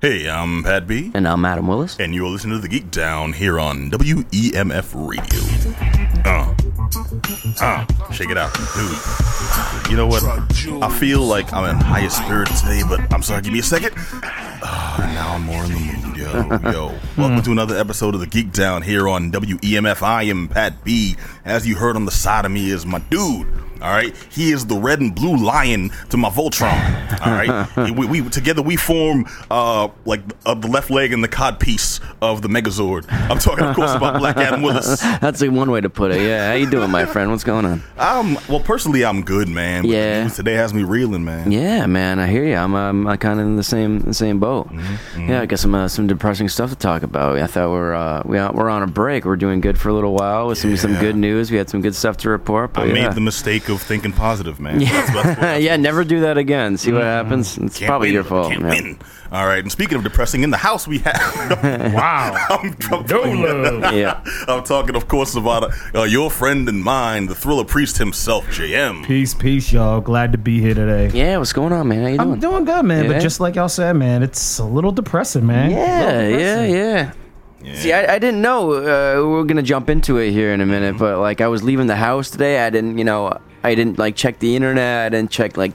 Hey, I'm Pat B, And I'm Adam Willis. and you're listening to the Geek Down here on WEMF Radio. Uh, uh, shake it out, dude. You know what? I feel like I'm in higher spirits today, but I'm sorry. Give me a second. Uh, now I'm more in the mood, yo, yo. Welcome to another episode of the Geek Down here on WEMF. I am Pat B. As you heard on the side of me is my dude. All right, he is the red and blue lion to my Voltron. All right, we, we together we form uh like uh, the left leg and the cod piece of the Megazord. I'm talking, of course, about Black Adam Willis. That's like one way to put it. Yeah, how you doing, my friend? What's going on? Um, well, personally, I'm good, man. but Yeah. today has me reeling, man. Yeah, man, I hear you. I'm, um, I'm kind of in the same the same boat. Mm-hmm, Yeah, I got some uh, some depressing stuff to talk about. I thought we're uh, we are, we're on a break. We're doing good for a little while with some some good news. We had some good stuff to report. But I yeah. made the mistake of thinking positive, man. That's- that's yeah, never do that again. See what happens. It's Can't probably win, your fault. Can't yeah. win. All right. And speaking of depressing, in the house we have. Wow. I'm, I'm, No love. Yeah. I'm talking, of course, about uh, your friend and mine, the thriller priest himself, JM. Peace, peace, y'all. Glad to be here today. Yeah, what's going on, man? How you doing? I'm doing good, man. Yeah? But just like y'all said, man, it's a little depressing, man. Yeah, little yeah, yeah. Yeah. See, I, I didn't know uh, we were gonna jump into it here in a minute, Mm-hmm. but like I was leaving the house today, I didn't, you know, I didn't like check the internet, I didn't check like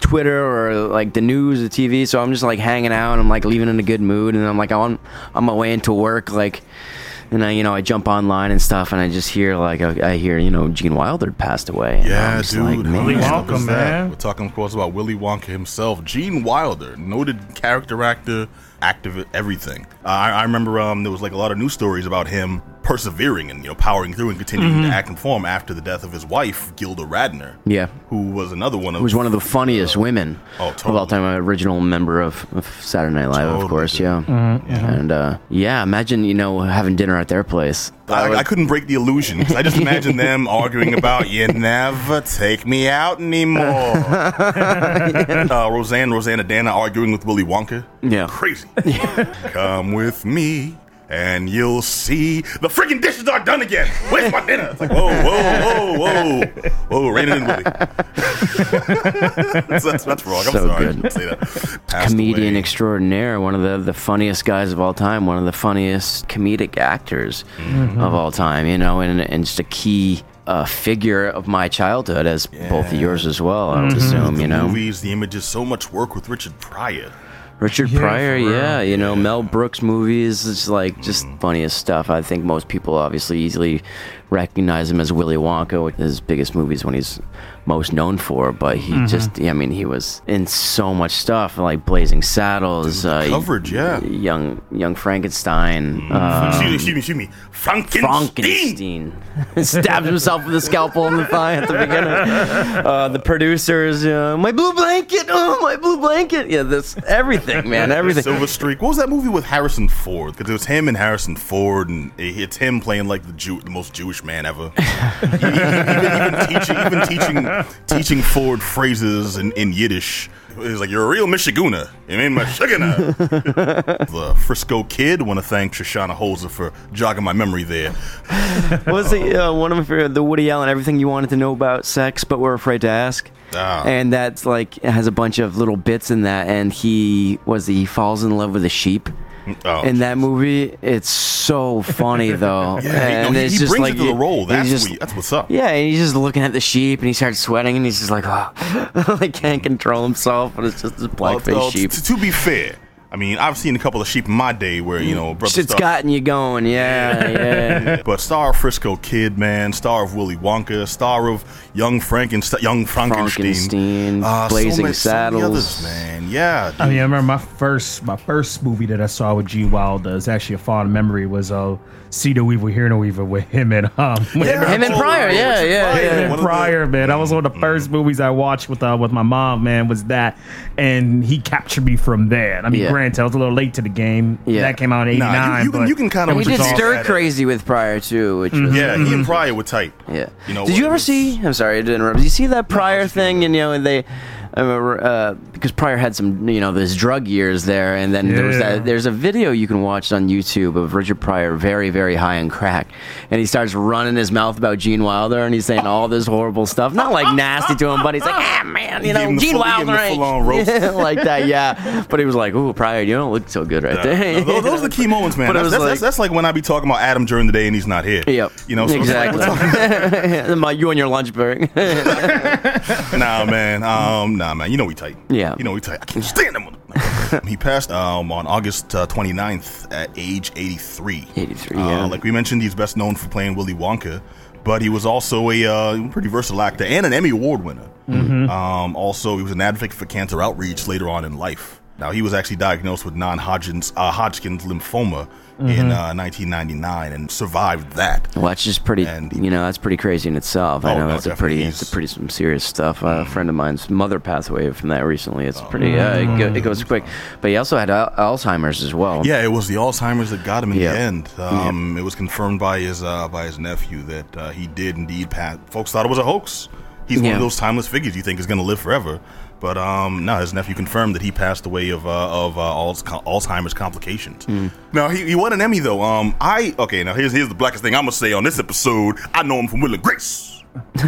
Twitter or like the news, the TV. So I'm just like hanging out, And I'm like leaving in a good mood, and I'm like on I'm on my way into work, like. And I, you know, I jump online and stuff, and I just hear like I, I hear, you know, Gene Wilder passed away. Yeah, I'm dude. like, man. Willy Wonka, was that? man. We're talking, of course, about Willy Wonka himself, Gene Wilder, noted character actor, active, everything. Uh, I, I remember um, there was like a lot of news stories about him persevering and you know powering through and continuing Mm-hmm. to act and perform after the death of his wife, Gilda Radner. Yeah. who was another one of Who was one of the funniest women Oh, of all totally. time. Original member of, of Saturday Night Live, Totally, of course. dude. Yeah. And uh, yeah, imagine you know having dinner at their place. I, I couldn't break the illusion 'cause I just imagine them arguing about you never take me out anymore. uh, Roseanne, Rosanna Dana arguing with Willy Wonka. Yeah. crazy. Come with me. And you'll see the freaking dishes are done again. Where's my dinner? It's like, whoa, whoa, whoa, whoa, whoa, rein it in, Willie. that's, that's, that's wrong. I'm So sorry. Good. shouldn't say that. Passed comedian away. extraordinaire, one of the, the funniest guys of all time, one of the funniest comedic actors Mm-hmm. of all time, you know, and, and just a key uh, figure of my childhood, as both of yours as well, I would assume, the you know. movies, the images, so much work with Richard Pryor. Richard Yeah, Pryor, yeah, you know, Mel Brooks movies, it's like just mm. funniest stuff. I think most people obviously easily recognize him as Willy Wonka, which his biggest movies when he's most known for, but he just, I mean, he was in so much stuff, like Blazing Saddles, uh, coverage, yeah. Young Young Frankenstein, uh, excuse me, excuse me, excuse me. Frankenstein. Frankenstein. Stabs himself with a scalpel in the thigh at the beginning. Uh, the producers, uh, my blue blanket, oh my blue blanket. Yeah, this everything, man, everything. Silver Streak. What was that movie with Harrison Ford? Because it was him and Harrison Ford, and it's him playing like the Jew, the most Jewish man ever. even, even teaching, even teaching, teaching Ford phrases in, in Yiddish. He's like, "You're a real Michiguna. You mean Michiguna?" the Frisco Kid. Want to thank Shoshana Holzer for jogging my memory there. was it uh, one of my favorite, the Woody Allen, everything you wanted to know about sex, but were afraid to ask. Ah. And that's like has a bunch of little bits in that, and he was he falls in love with a sheep. Oh, in that movie, it's so funny though. Yeah, he- no, and it's he just brings like it to the role. That's just- what- that's what's up. Yeah, and he's just looking at the sheep, and he starts sweating, and he's just like, oh, like can't control himself, but it's just this blackface well, sheep. t- to be fair, I mean, I've seen a couple of sheep in my day where you know, brother Shit's stuff- gotten you going, yeah, yeah. But star of Frisco Kid, man, star of Willy Wonka, star of Young Frankenstein, Young Frankenstein, Frankenstein, Ah, Blazing many- Saddles. many others, man. Yeah, I mean, I remember my first my first movie that I saw with G Wilder. It's actually a fond memory. Was uh, See No Evil, Hear no Evil with him and um, Yeah, Him and Pryor, Richard yeah, yeah, Pryor, yeah. Him and Pryor, man. That was one of the first movies I watched with uh, with my mom. Man, was that, and he captured me from there. I mean, Yeah. granted, I was a little late to the game. Yeah. that came out in Nah, '89. you, you can you can kind of we did Stir Crazy with Pryor too, which was Yeah, he and Pryor were tight. Yeah. You know, Did you ever see? I'm sorry to interrupt. You see that Pryor thing? And you know, they, I remember uh, because Pryor had some, you know, those drug years there, and then there was that. There's a video you can watch on YouTube of Richard Pryor very, very high on crack, and he starts running his mouth about Gene Wilder, and he's saying all this horrible stuff, not like nasty to him, but he's like, ah, man, you know, Gene full- he gave him Wilder, the ain't-" full-on roast. Yeah, like that, yeah. But he was like, ooh, Pryor, you don't look so good right there. No, those, are the key moments, man. But That's, that's, like- that's, that's like when I be talking about Adam during the day and he's not here. Yep. You know, so like- exactly. My- you and your lunch break. nah, man. Um, nah, man. You know we tight. Yeah. You know we tight. I can't stand him. he passed um, on August uh, 29th at age 83. 83, Uh, yeah. Like we mentioned, he's best known for playing Willy Wonka, but he was also a uh, pretty versatile actor and an Emmy Award winner. Mm-hmm. Um, also, he was an advocate for cancer outreach later on in life. Now, he was actually diagnosed with non-Hodgkin's uh, Hodgkin's lymphoma Mm-hmm. in uh, 1999 and survived that. Well, that's just pretty. And- you know, that's pretty crazy in itself. I Oh, know no, that's a pretty, it's a pretty some serious stuff. Uh, a friend of mine's mother passed away from that recently. It's pretty. Uh, it, go, it goes quick. But he also had al- Alzheimer's as well. Yeah, it was the Alzheimer's that got him in Yeah. the end. Um, It was confirmed by his uh, by his nephew that uh, he did indeed pass. Folks thought it was a hoax. He's one of those timeless figures you think is going to live forever. But um, no, his nephew confirmed that he passed away of uh, of uh, Alzheimer's complications. Hmm. Now he, he won an Emmy though. Um, I okay. Now here's here's the blackest thing I'm gonna say on this episode. I know him from Will and Grace.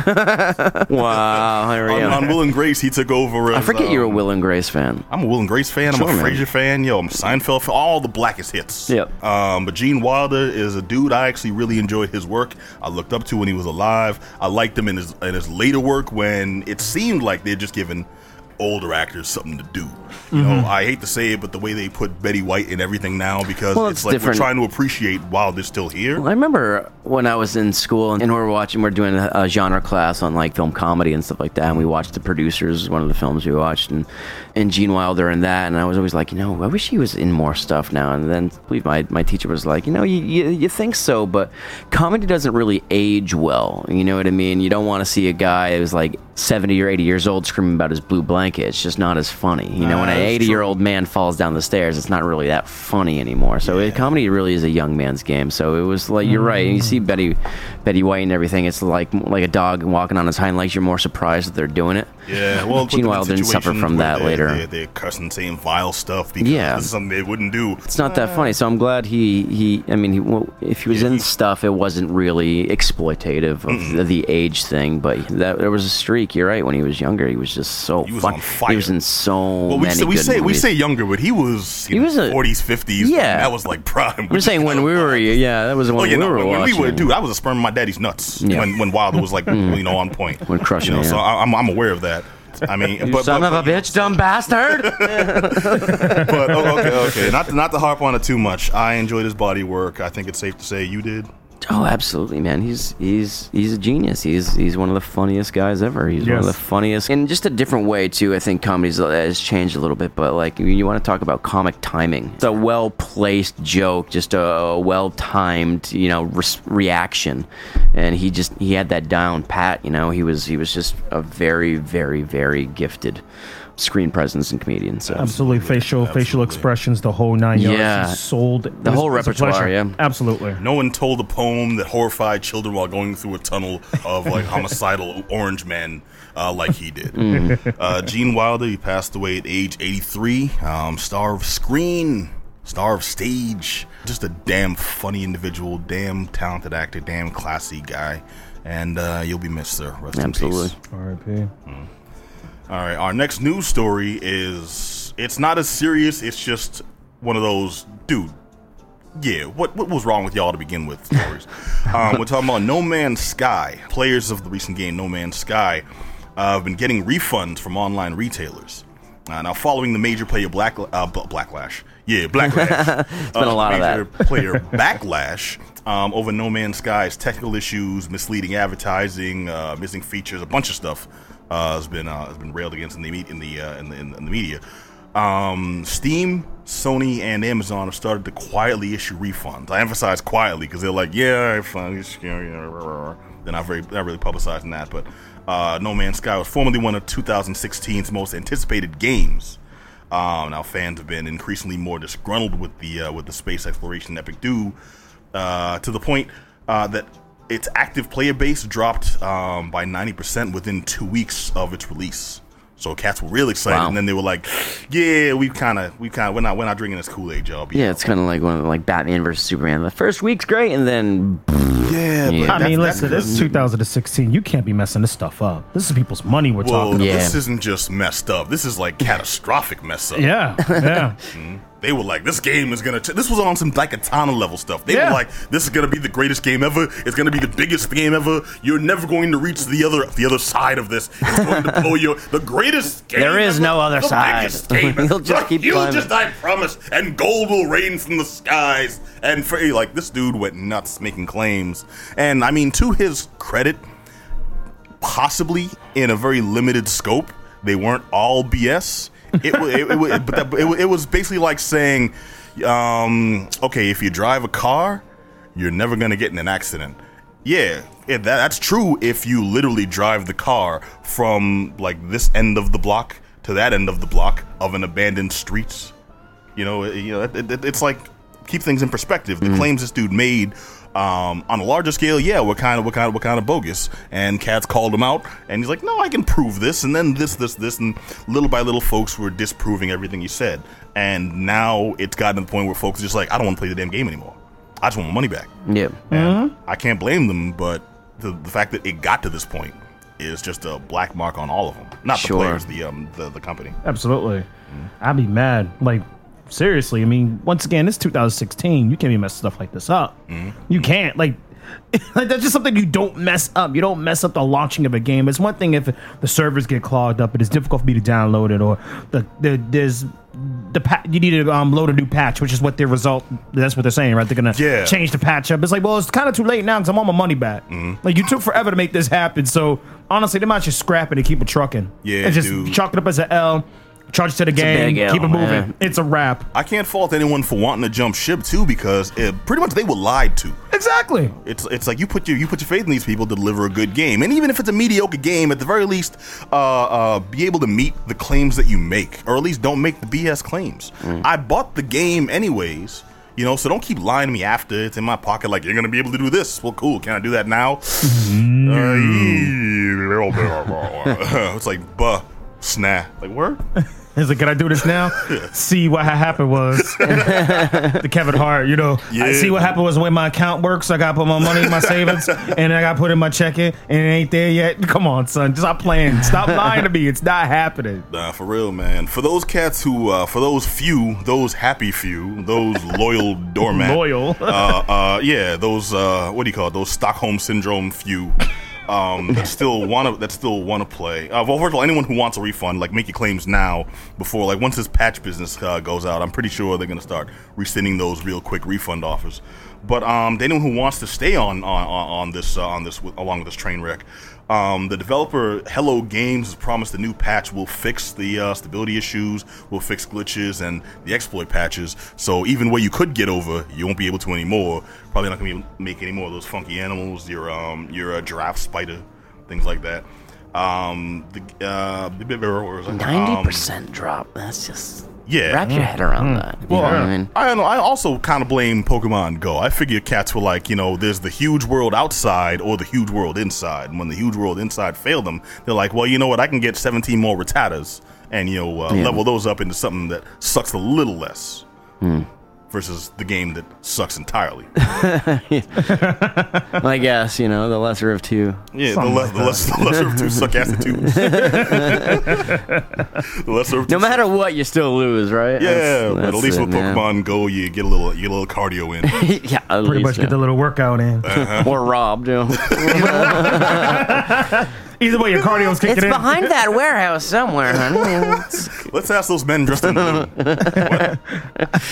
Wow. There we On, go. on Will and Grace, he took over. I as, forget you're a um, Will and Grace fan. I'm a Will and Grace fan. I'm Sure, a man. Frasier fan. Yo, I'm a Seinfeld fan. All the blackest hits. Yep. Um, but Gene Wilder is a dude I actually really enjoyed his work. I looked up to when he was alive. I liked him in his in his later work when it seemed like they're just giving older actors something to do. You know, mm-hmm. I hate to say it, but the way they put Betty White in everything now because Well, it's, it's like different. we're trying to appreciate while they're still here. Well, I remember when I was in school and we were watching, we are doing a, a genre class on like film comedy and stuff like that, and we watched The Producers, one of the films we watched, and and Gene Wilder and that, and I was always like, you know, I wish he was in more stuff now. And then I believe my, my teacher was like, you know, you, you you think so, but comedy doesn't really age well. You know what I mean? You don't want to see a guy who's like 70 or 80 years old screaming about his blue blanket. It's just not as funny. You know, when an that's 80 year old man falls down the stairs, it's not really that funny anymore. So it, comedy really is a young man's game. So it was like you're right. You see mm. Betty, Betty White and everything. It's like like a dog walking on his hind legs. You're more surprised that they're doing it. Yeah, well, Gene Wilder didn't suffer from that they're- later. They're, they're cussing, saying vile stuff because Yeah. something they wouldn't do. It's not that funny. So I'm glad he he. I mean, he, well, if he was Yeah, in he- stuff, it wasn't really exploitative of the, the age thing. But that there was a streak. You're right. When he was younger, he was just so He was fun. on fire. He was in so Well, we many say, we good say we say younger, but he was He know, was a- 40s, 50s. Yeah. that was like prime. We're saying when we were yeah, that was when Oh yeah, we no, were when watching. we were, dude, I was a sperm in my daddy's nuts Yeah. when when Wilder was like, you know, on point. When crushing you know, it, so. I, I'm I'm aware of that. I mean, but, son but, of a bitch, dumb bastard. but oh, okay, okay, not not to harp on it too much. I enjoyed his body work. I think it's safe to say you did. Oh, absolutely, man. He's he's he's a genius. He's he's one of the funniest guys ever. He's one of the funniest in just a different way too. I think comedy has changed a little bit, but like you, you want to talk about comic timing. It's a well placed joke, just a, well timed, you know, res- reaction, and he just he had that down pat. You know, he was he was just a very very very gifted screen presence and comedian. So Absolutely, facial facial expressions, the whole nine yards. Yeah. He sold The whole repertoire, yeah. absolutely. No one told a poem that horrified children while going through a tunnel of like homicidal orange men uh, like he did. Uh, Gene Wilder, he passed away at age 83. Um, star of screen, star of stage. Just a damn funny individual, damn talented actor, damn classy guy. And uh, you'll be missed, sir. Rest in peace. absolutely. R.I.P. All right, our next news story is it's not as serious. It's just one of those, dude. Yeah, what what was wrong with y'all to begin with? Stories. um, we're talking about No Man's Sky. Players of the recent game No Man's Sky uh, have been getting refunds from online retailers. Uh, now, following the major player black uh, b- backlash, yeah, backlash. it's been a lot of that. player backlash um, over No Man's Sky's technical issues, misleading advertising, uh, missing features, a bunch of stuff uh, has been uh, has been railed against in the in the uh, in the, in the media. Um, Steam, Sony, and Amazon have started to quietly issue refunds. I emphasize quietly because they're like, yeah, scary. They're not very not really publicizing that, but uh, No Man's Sky was formerly one of 2016's most anticipated games. Um, now fans have been increasingly more disgruntled with the uh, with the space exploration epic do uh, to the point uh, that its active player base dropped um, by 90% within two weeks of its release. So cats were real excited, Wow. and then they were like, "Yeah, we kind of, we kind of, we're not, we're not drinking this Kool Aid, y'all." Be Yeah, it's kind of like one of the, like Batman versus Superman. The first week's great, and then yeah. Yeah. but I mean, listen, this is 2016. You can't be messing this stuff up. This is people's money we're Well, talking Yeah. this isn't just messed up. This is like catastrophic mess up. Yeah, yeah. They were like, this game is gonna. Ch-. This was on some Daikatana level stuff. They Yeah. were like, this is gonna be the greatest game ever. It's gonna be the biggest game ever. You're never going to reach the other the other side of this. It's going to blow you. The greatest game. There is ever, no other the side. biggest game You'll just The keep hugest, climbing. I promise. And gold will rain from the skies. And for like, this dude went nuts making claims. And I mean, to his credit, possibly in a very limited scope. They weren't all BS. It, wa- it, it, but that, it, it was basically like saying, um, okay, if you drive a car, you're never gonna get in an accident. Yeah, it, that, that's true if you literally drive the car from like this end of the block to that end of the block of an abandoned streets. You know, it- you know, it, it, it's like keep things in perspective. The claims this dude made um, on a larger scale, yeah, we're kind of, we're kind of, we're kind of bogus. And Cats called him out, and he's like, "No, I can prove this." And then this, this, this, and little by little, folks were disproving everything he said. And now it's gotten to the point where folks are just like, "I don't want to play the damn game anymore. I just want my money back." yeah, And I can't blame them, but the, the fact that it got to this point is just a black mark on all of them. Not Sure. the players, the um, the, the company. Absolutely. I'd be mad. Like, seriously. I mean, once again, it's 2016. You can't be messing stuff like this up. You can't. Like, like, that's just something you don't mess up. You don't mess up the launching of a game. It's one thing if the servers get clogged up, and it is difficult for me to download it, or the, the there's the pa- you need to um, load a new patch, which is what their result. That's what they're saying, right? They're gonna Yeah. change the patch up. It's like, well, it's kind of too late now because I'm on my money back. Like, you took forever to make this happen. So honestly, they might just scrap it and keep it trucking. Yeah, and just dude. chalk it up as an L. Charge to the a game. big L, keep it moving. yeah. It's a wrap. I can't fault anyone for wanting to jump ship too, because it, pretty much they were lied to. Exactly. It's it's like you put your you put your faith in these people to deliver a good game, and even if it's a mediocre game, at the very least, uh, uh, be able to meet the claims that you make, or at least don't make the BS claims. I bought the game anyways. You know, so don't keep lying to me after it's in my pocket. Like you're gonna be able to do this. Well, cool. Can I do that now? Uh, it's like, buh, snap. Like, word? He's like, can I do this now? See what happened was the Kevin Hart. You know, I see what happened was the way my account works. I got to put my money in my savings, and I got to put in my checking, and it ain't there yet. Come on, son, stop playing. Stop lying to me. It's not happening. Nah, for real, man. For those cats who, uh, for those few, those happy few, those loyal doormat, Loyal. uh, uh, yeah, those, uh, what do you call it? Those Stockholm syndrome few, um, that still want to, that still want to play. Uh, well, first of all, anyone who wants a refund, like make your claims now before, like, once this patch business uh, goes out, I'm pretty sure they're gonna start rescinding those real quick refund offers. But um, anyone who wants to stay on on, on this uh, on this along with this train wreck, um, the developer Hello Games has promised the new patch will fix the uh, stability issues, will fix glitches and the exploit patches. So even where you could get over, you won't be able to anymore. Probably not going to make any more of those funky animals. Your um your uh, giraffe spider, things like that. Um, the uh, ninety Um, percent drop. That's just yeah. wrap your head around that. You Well, know what I mean? I don't. I also kind of blame Pokemon Go. I figure cats were like, you know, there's the huge world outside or the huge world inside. And when the huge world inside failed them, they're like, well, you know what? I can get 17 more Rattatas and, you know, uh, Yeah. level those up into something that sucks a little less. Hmm. Versus the game that sucks entirely. I guess you know the lesser of two. Yeah, the, Something le- like the, less, the lesser of two suck acid twos. the lesser of two No matter what, you still lose, right? Yeah, That's- but at that's least it, with man. Pokemon Go, you get a little, you get a little cardio in. yeah, at Pretty least, much get the little workout in. Uh-huh. or robbed. You know. Either way, your cardio's kicking in. it's in. behind that warehouse somewhere, honey. Let's ask those men dressed in blue.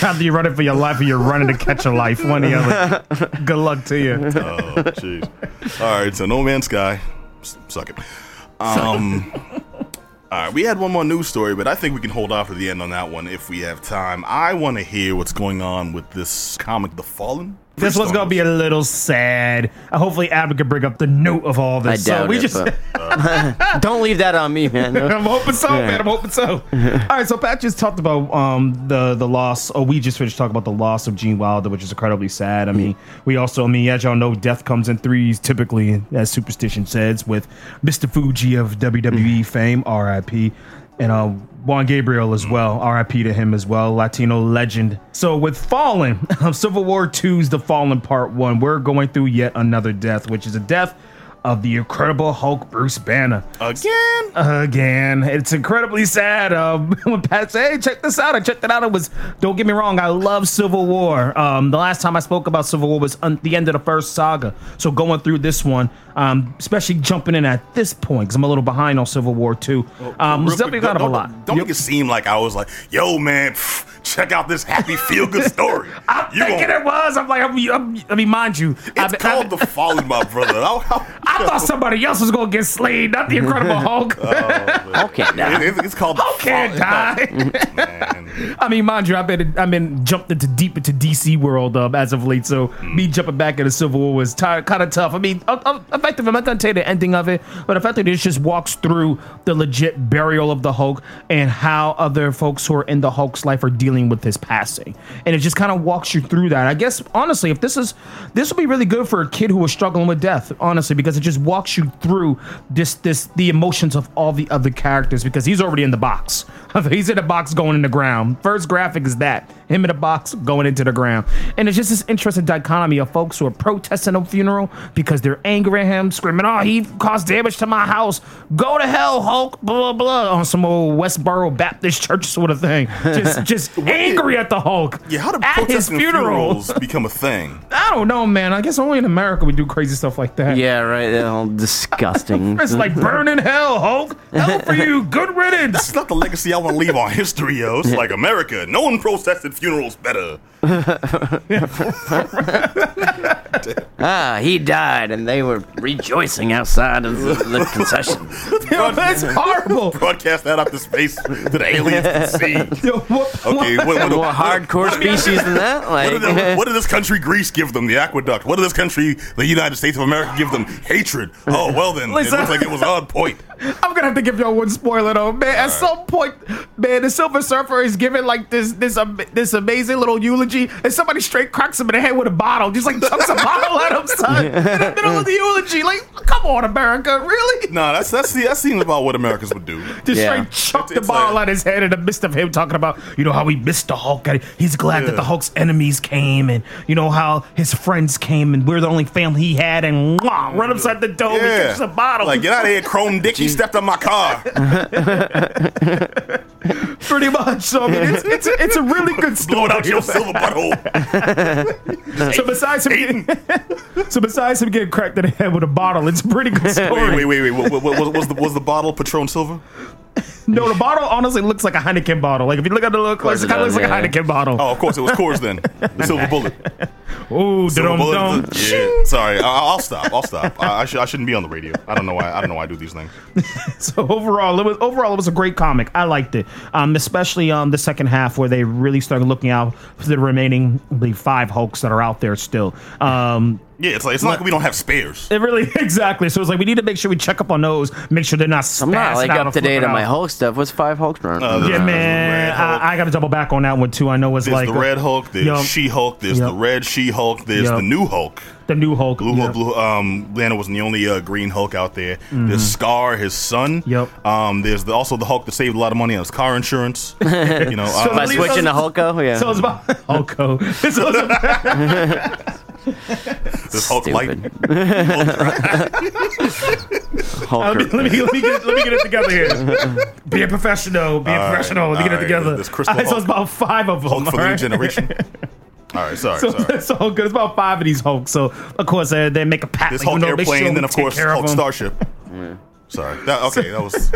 Either you're running for your life or you're running to catch a life. One or the other. Good luck to you. Oh, jeez. All right, so No Man's Sky, S- suck it. Um, all right, we had one more news story, but I think we can hold off to the end on that one if we have time. I want to hear what's going on with this comic, The Fallen. This one's gonna be a little sad. Uh, hopefully, Abby can bring up the note of all this. I this. doubt so we it. just. but- Don't leave that on me, man. I'm hoping so, man. I'm hoping so. All right, so Pat just talked about um the the loss. Oh, we just finished talking about the loss of Gene Wilder, which is incredibly sad. I mean, we also, I mean, as y'all know, death comes in threes, typically, as superstition says, with Mr. Fuji of WWE fame, R.I.P. And uh, Juan Gabriel as well, R.I.P. to him as well, Latino legend. So with Fallen, Civil War II's The Fallen Part One, we're going through yet another death, which is a death of the Incredible Hulk, Bruce Banner Again? again. It's incredibly sad. Um, when Pat said, "Hey, check this out," I checked it out. It was. Don't get me wrong. I love Civil War. Um, the last time I spoke about Civil War was on the end of the first saga. So going through this one, um, especially jumping in at this point because I'm a little behind on Civil War too. Um, Real it's definitely kind of a lot. Don't make it seem like I was like, yo, man, pff, check out this happy feel good story. I'm You thinking it was. I'm like, I'm, I'm, I mean, mind you, It's I've- called I've- The Fallen, my brother. I, I- I thought somebody else was gonna get slain, not the Incredible Hulk. Hulk can't die. It- it- it's called Hulk can't Fallen. die. Man. I mean, mind you, I've been I've been jumped into deep into DC world um, as of late. So me jumping back into Civil War was kind of tough. I mean, uh, uh, effective. I'm not gonna tell you the ending of it, but effectively, it just walks through the legit burial of the Hulk and how other folks who are in the Hulk's life are dealing with his passing, and it just kind of walks you through that. I guess honestly, if this is this will be really good for a kid who was struggling with death, honestly, because it just walks you through this this the emotions of all the other characters because he's already in the box. he's in a box going in the ground. First graphic is that him in a box going into the ground, and it's just this interesting dichotomy of folks who are protesting a funeral because they're angry at him, screaming, "Oh, he caused damage to my house! Go to hell, Hulk!" Blah blah on some old Westboro Baptist church sort of thing. Just just angry at the Hulk. Yeah, how did at his protesting funeral? funerals become a thing? I don't know, man. I guess only in America we do crazy stuff like that. Yeah, right. They're all disgusting. It's like burn in hell, Hulk. Hell for you. Good riddance. It's not the legacy I want to leave our history, yo. It's like America. No one protested funerals better. ah, he died, and they were rejoicing outside of the, the concession. Yo, that's horrible. Broadcast that out to space to the aliens can see. Yo, what, Okay, what, what, More what, hardcore species than that. what, did what did this country Greece give them? The aqueduct. What did this country, the United States of America, give them? Hatred. Oh well, then Listen. it looks like it was on point. I'm gonna have to give y'all one spoiler though, man. At some point, man, the Silver Surfer is giving like this this um, this amazing little eulogy, and somebody straight cracks him in the head with a bottle, just like chucks a bottle at him, son, in the middle of the eulogy. Like, come on, America, really? No, that's that's the that seems about what Americans would do. Just Yeah. straight chuck It's- the it's bottle like- at his head in the midst of him talking about, you know, how he missed the Hulk. and He's glad that the Hulk's enemies came, and you know how his friends came, and we're the only family he had, and mwah, run upside the dome and Yeah, kicks a bottle. like get out of here, Chrome Dick. You stepped on my car. pretty much. So I mean, it's it's a, it's a really good Blowing story. out your silver butthole. So besides him, getting, so besides him getting cracked in the head with a bottle, it's a pretty good story. Wait, wait, wait, wait. What, what, what, was the was the bottle Patron Silver? No, the bottle honestly looks like a Heineken bottle. Like if you look at the look, course it it kind of looks does, like a. Heineken bottle. Oh, of course it was Coors then. The silver bullet. Ooh, Silver dum bullet. dum. Yeah. Sorry, I, I'll stop. I'll stop. I, I, should, I shouldn't be on the radio. I don't know why. I don't know why I do these things. So overall, it was overall it was a great comic. I liked it, um, especially um, the second half where they really started looking out for the remaining, I believe, five Hulks that are out there still. Um, Yeah, it's like it's not like we don't have spares. it really exactly. So it's like we need to make sure we check up on those, make sure they're not. I'm not like up to date on my out. Hulk stuff. What's five Hulks. Uh, Yeah, man, Hulk. I, I got to double back on that one too. I know it's There's like the Red Hulk. There's Yup. She Hulk. There's Yup. the Red She Hulk. There's Yup. the new Hulk. the new Hulk. Blue yeah. Hulk. Blue. Um, Lana wasn't the only uh, Green Hulk out there. There's Skaar, his son. Mm-hmm. Um, there's the, also the Hulk that saved a lot of money on his car insurance. you know. So By switching to Hulko, yeah. So it's about Hulko. So it's about, this Hulk light. Stupid. let, me, let, me, let, me get, let me get it together here. Be a professional. Be a All right, professional. Let me get it all right. together. This Crystal All right, so it's about five of them. Hulk for the new right? generation. All right, sorry, So sorry. it's all good. It's about five of these Hulks. So of course uh, they make a pact. This like, Hulk you know, airplane, sure then of course care of Hulk them. Starship. Sorry. That, okay, that was.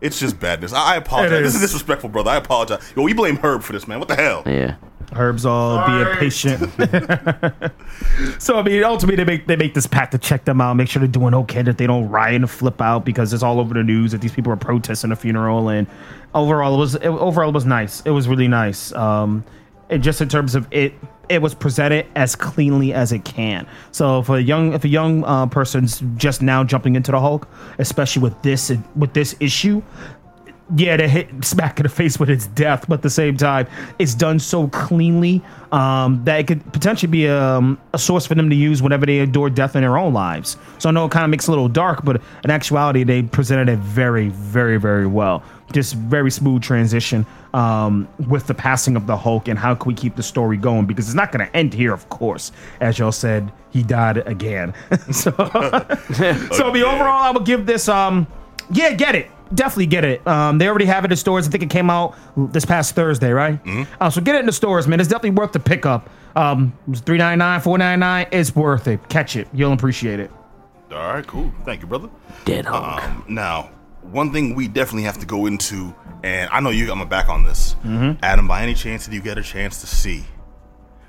It's just badness. I, I apologize. It This is is. disrespectful, brother. I apologize. Yo, we blame Herb for this, man. What the hell? Yeah. Herbs all be a patient. so I mean, ultimately they make they make this pact to check them out, make sure they're doing okay, that they don't riot and flip out because it's all over the news that these people are protesting a funeral. And overall, it was it, overall it was nice. It was really nice. Um, and just in terms of it it was presented as cleanly as it can. So if a young if a young uh, person's just now jumping into the Hulk, especially with this with this issue, yeah, to hit smack in the face with its death, but at the same time, it's done so cleanly um, that it could potentially be a, um, a source for them to use whenever they adore death in their own lives. So I know it kind of makes it a little dark, but in actuality, they presented it very, very, very well. Just very smooth transition um, with the passing of the Hulk and how can we keep the story going because it's not going to end here, of course. As y'all said, he died again. so, so the overall, I would give this. Um, yeah, get it definitely get it. Um, they already have it in stores. I think it came out this past Thursday, right? Mm-hmm. Uh, so get it in the stores, man. It's definitely worth the pickup. Um, three ninety nine, four ninety nine. It's worth it. Catch it. You'll appreciate it. All right, cool. Thank you, brother. Dead Hulk. Um, now, one thing we definitely have to go into, and I know you. I'm back on this. Mm-hmm. Adam, by any chance, did you get a chance to see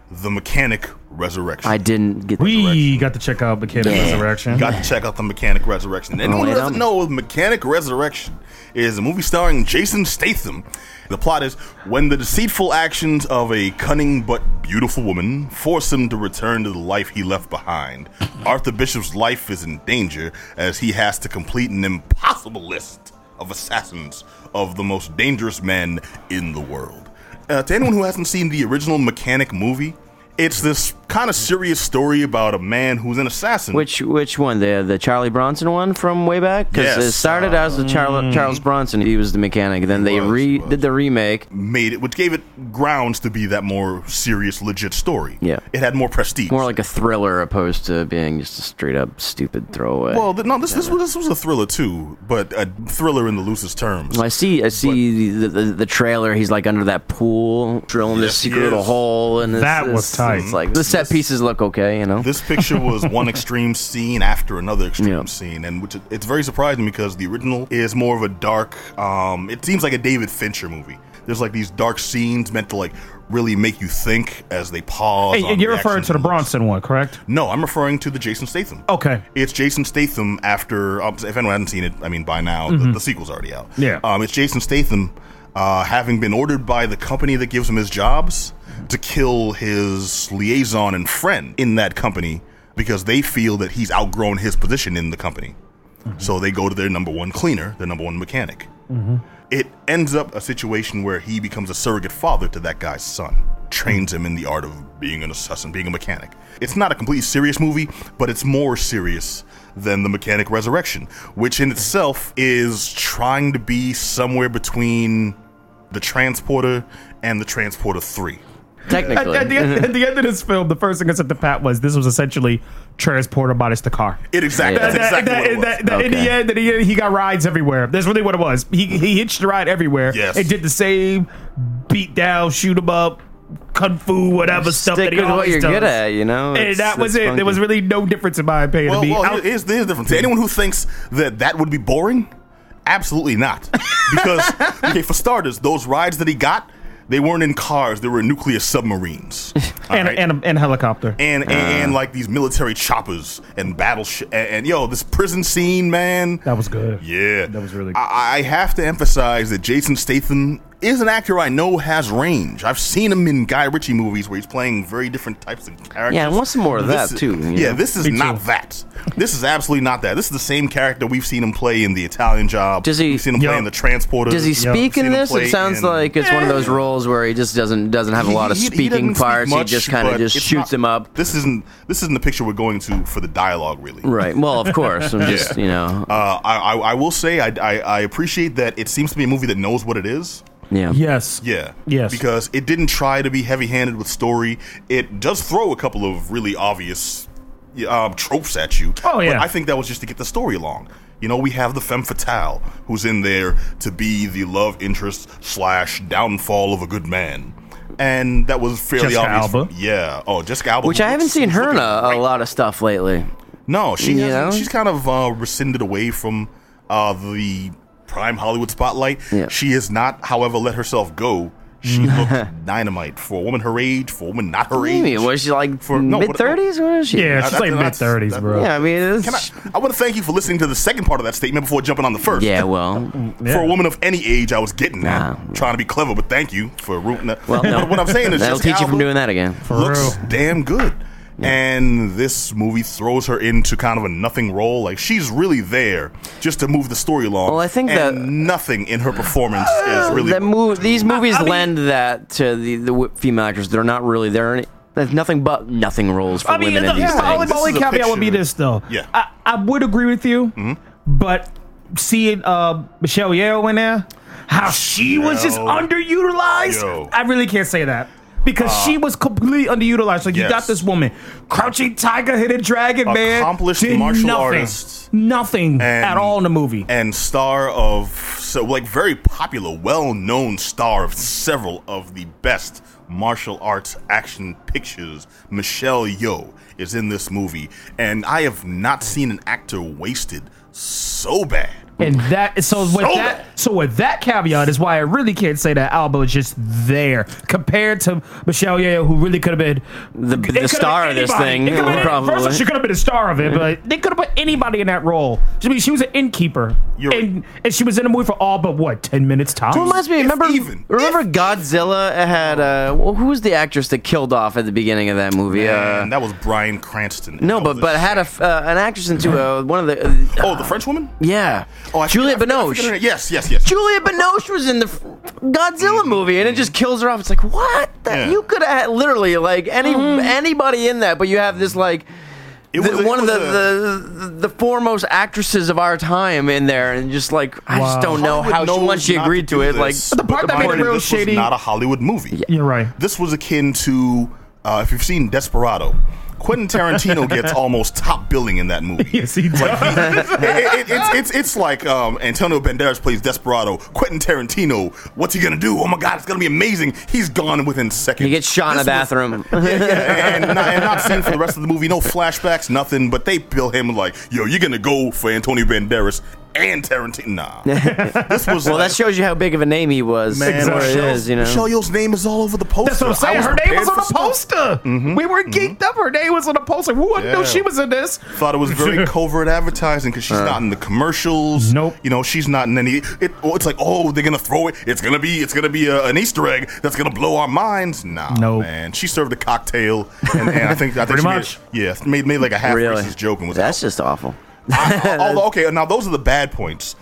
the Mechanic Resurrection. I didn't get. We got to check out Mechanic yeah. Resurrection. Got to check out the Mechanic Resurrection. Anyone who doesn't know, Mechanic Resurrection is a movie starring Jason Statham. The plot is when the deceitful actions of a cunning but beautiful woman force him to return to the life he left behind. Arthur Bishop's life is in danger as he has to complete an impossible list of assassins of the most dangerous men in the world. Uh, to anyone who hasn't seen the original Mechanic movie, it's this kind of serious story about a man who's an assassin. Which which one? The the Charlie Bronson one from way back? Because yes. it started uh, as the Charles Charles Bronson. He was the mechanic. Then they was, re was. did the remake, made it, which gave it grounds to be that more serious, legit story. Yeah, it had more prestige, more like a thriller opposed to being just a straight up stupid throwaway. Well, no, this this, this was a thriller too, but a thriller in the loosest terms. Well, I see, I see but, the, the, the trailer. He's like under that pool, drilling yes, this secret little hole, and that was tight. It's like the set pieces look okay, you know. This picture was one extreme scene after another extreme yeah. scene, and which it's very surprising because the original is more of a dark. Um, it seems like a David Fincher movie. There's like these dark scenes meant to like really make you think as they pause. Hey, you're referring to the Bronson one, correct? No, I'm referring to the Jason Statham. Okay, it's Jason Statham after. Um, if anyone hasn't seen it, I mean, by now mm-hmm. the, the, sequel's already out. Yeah, um, it's Jason Statham uh, having been ordered by the company that gives him his jobs to kill his liaison and friend in that company because they feel that he's outgrown his position in the company. Mm-hmm. So they go to their number one cleaner, their number one mechanic. Mm-hmm. It ends up a situation where he becomes a surrogate father to that guy's son, trains him in the art of being an assassin, being a mechanic. It's not a completely serious movie, but it's more serious than the Mechanic Resurrection, which in itself is trying to be somewhere between the Transporter and the Transporter 3. Technically. At, at, the end, at, the end, of this film, the first thing I said to Pat was this was essentially transporter minus the car. It exactly. Yeah. That's exactly that, what it was. okay. In the end, in the end, he got rides everywhere. That's really what it was. He he hitched a ride everywhere. Yes. It did the same beat down, shoot him up, kung fu, whatever stuff that he always what you're does. good at, you know. And that was it. Funky. There was really no difference in my opinion. Well, to me. well out- here's, here's the difference. To anyone who thinks that that would be boring, absolutely not. Because okay, for starters, those rides that he got they weren't in cars; they were nuclear submarines, and, right? and, a, and helicopter, and, and, uh. and like these military choppers and battleship. And, and, yo, this prison scene, man, that was good. Yeah, that was really. good. I, I have to emphasize that Jason Statham is an actor I know has range. I've seen him in Guy Ritchie movies where he's playing very different types of characters. Yeah, I want some more of this that is, too. Yeah, this is Me not too. that. This is absolutely not that. This is the same character we've seen him play in The Italian Job. Does he? We've seen him yep. play in The Transporter. Does he speak yep. in this? It sounds in, like it's one of those roles where he just doesn't doesn't have a lot of he, speaking he parts. Speak much, he just kind of just shoots not, him up. This isn't this isn't the picture we're going to for the dialogue, really. Right. Well, of course. I'm just yeah. you know. Uh, I, I, I will say I, I I appreciate that it seems to be a movie that knows what it is. Yeah. Yes. Yeah. Yes. Because it didn't try to be heavy-handed with story. It does throw a couple of really obvious um, tropes at you. Oh yeah. But I think that was just to get the story along. You know, we have the femme fatale who's in there to be the love interest slash downfall of a good man. And that was fairly Jessica obvious. Alba. Yeah. Oh, Jessica Alba. Which I haven't seen her in a, a, lot of stuff lately. No, she You hasn't, she's kind of uh, rescinded away from uh, the prime Hollywood spotlight. Yeah. She has not, however, let herself go She looked dynamite for a woman her age, for a woman not her age. Maybe was she like For- no, mid but- uh, thirties? What is she? Yeah, she's that- like mid that's- thirties, that- bro. Yeah, I mean, it's, Can I, I want to thank you for listening to the second part of that statement before jumping on the first. yeah. Well, For a woman of any age, I was getting that. Nah. Trying to be clever, but thank you for rooting that. well, no. What I'm saying is, that'll Jessica teach you from doing that again. looks real. damn good. And this movie throws her into kind of a nothing role. Like she's really there just to move the story along. Well, I think and that- nothing in her performance is really. That move, these movies I mean- lend that to the the female actors. They're not really there. There's nothing but nothing roles for I mean, women the, in these yeah, things. only, only caveat would be this though. Yeah. I, I would agree with you, but seeing uh, Michelle Yeoh in there, how she was just underutilized, Yeoh. I really can't say that. Because she was completely underutilized. Like you got this woman, crouching tiger, hidden dragon, man, Accomplished martial nothing, artist. nothing And- at all in the movie. and star of so like very popular, well-known star of several of the best martial arts action pictures. Michelle Yeoh is in this movie, and I have not seen an actor wasted so bad. And that so with So that so with that caveat is why I really can't say that Alba is just there compared to Michelle Yeoh, who really could have been The- the star been of this thing, been- probably. First of all, she could have been a star of it, but they could have put anybody in that role. I mean, she was an innkeeper, You're- and and she was in a movie for all but what ten minutes tops. It reminds me. Remember, even. remember Godzilla had uh, well, who was the actress that killed off at the beginning of that movie? Uh, and that was Bryan Cranston. no, That but was a but had a uh, an actress into uh, one of the uh, oh the French woman. yeah, Oh, I Juliette forget- I forget- I forget her Binoche. name. Yes, yes, yes. Juliette Binoche was in the f- Godzilla movie, and it just kills her off. It's like what? The, Yeah. You could have literally like any anybody in that, but you have this like. It the- a- one it of the, was the the foremost actresses of our time in there, and just like I just don't know how Hollywood she, once knows she not agreed to do it. Like this, the part but that made mind it you, real this shady- was not a Hollywood movie. You're right. This was akin to uh, if you've seen Desperado. Quentin Tarantino gets almost top billing in that movie. Yes, he does. It- it- it's, it's, it's like um, Antonio Banderas plays Desperado. Quentin Tarantino, what's he gonna do? Oh my god, it's gonna be amazing. He's gone within seconds. he gets shot in a This was- bathroom. yeah, yeah, and, not, and not seen for the rest of the movie. No flashbacks, nothing. But they bill him like, yo, you're gonna go for Antonio Banderas and Tarantino. Nah, this was well, like, that shows you how big of a name he was. man. Man, where it Michelle's- is, you know. Michelle Yeoh's name is all over the poster. That's what I'm saying. Her name was on the for stuff. poster. Mm-hmm, we were geeked mm-hmm. up. Her name was on the poster. Who wouldn't know she was in this? Thought it was very covert advertising because she's uh. not in the commercials. Nope. You know, she's not in any. It, oh, it's like, oh, they're gonna throw it. It's gonna be. It's gonna be a, an Easter egg that's gonna blow our minds. Nah, Nope. man. She served a cocktail, and, and I think I think Pretty she much. Made, yeah, made made like a half really, racist joke and was that's out. just awful. I- although okay, now those are the bad points.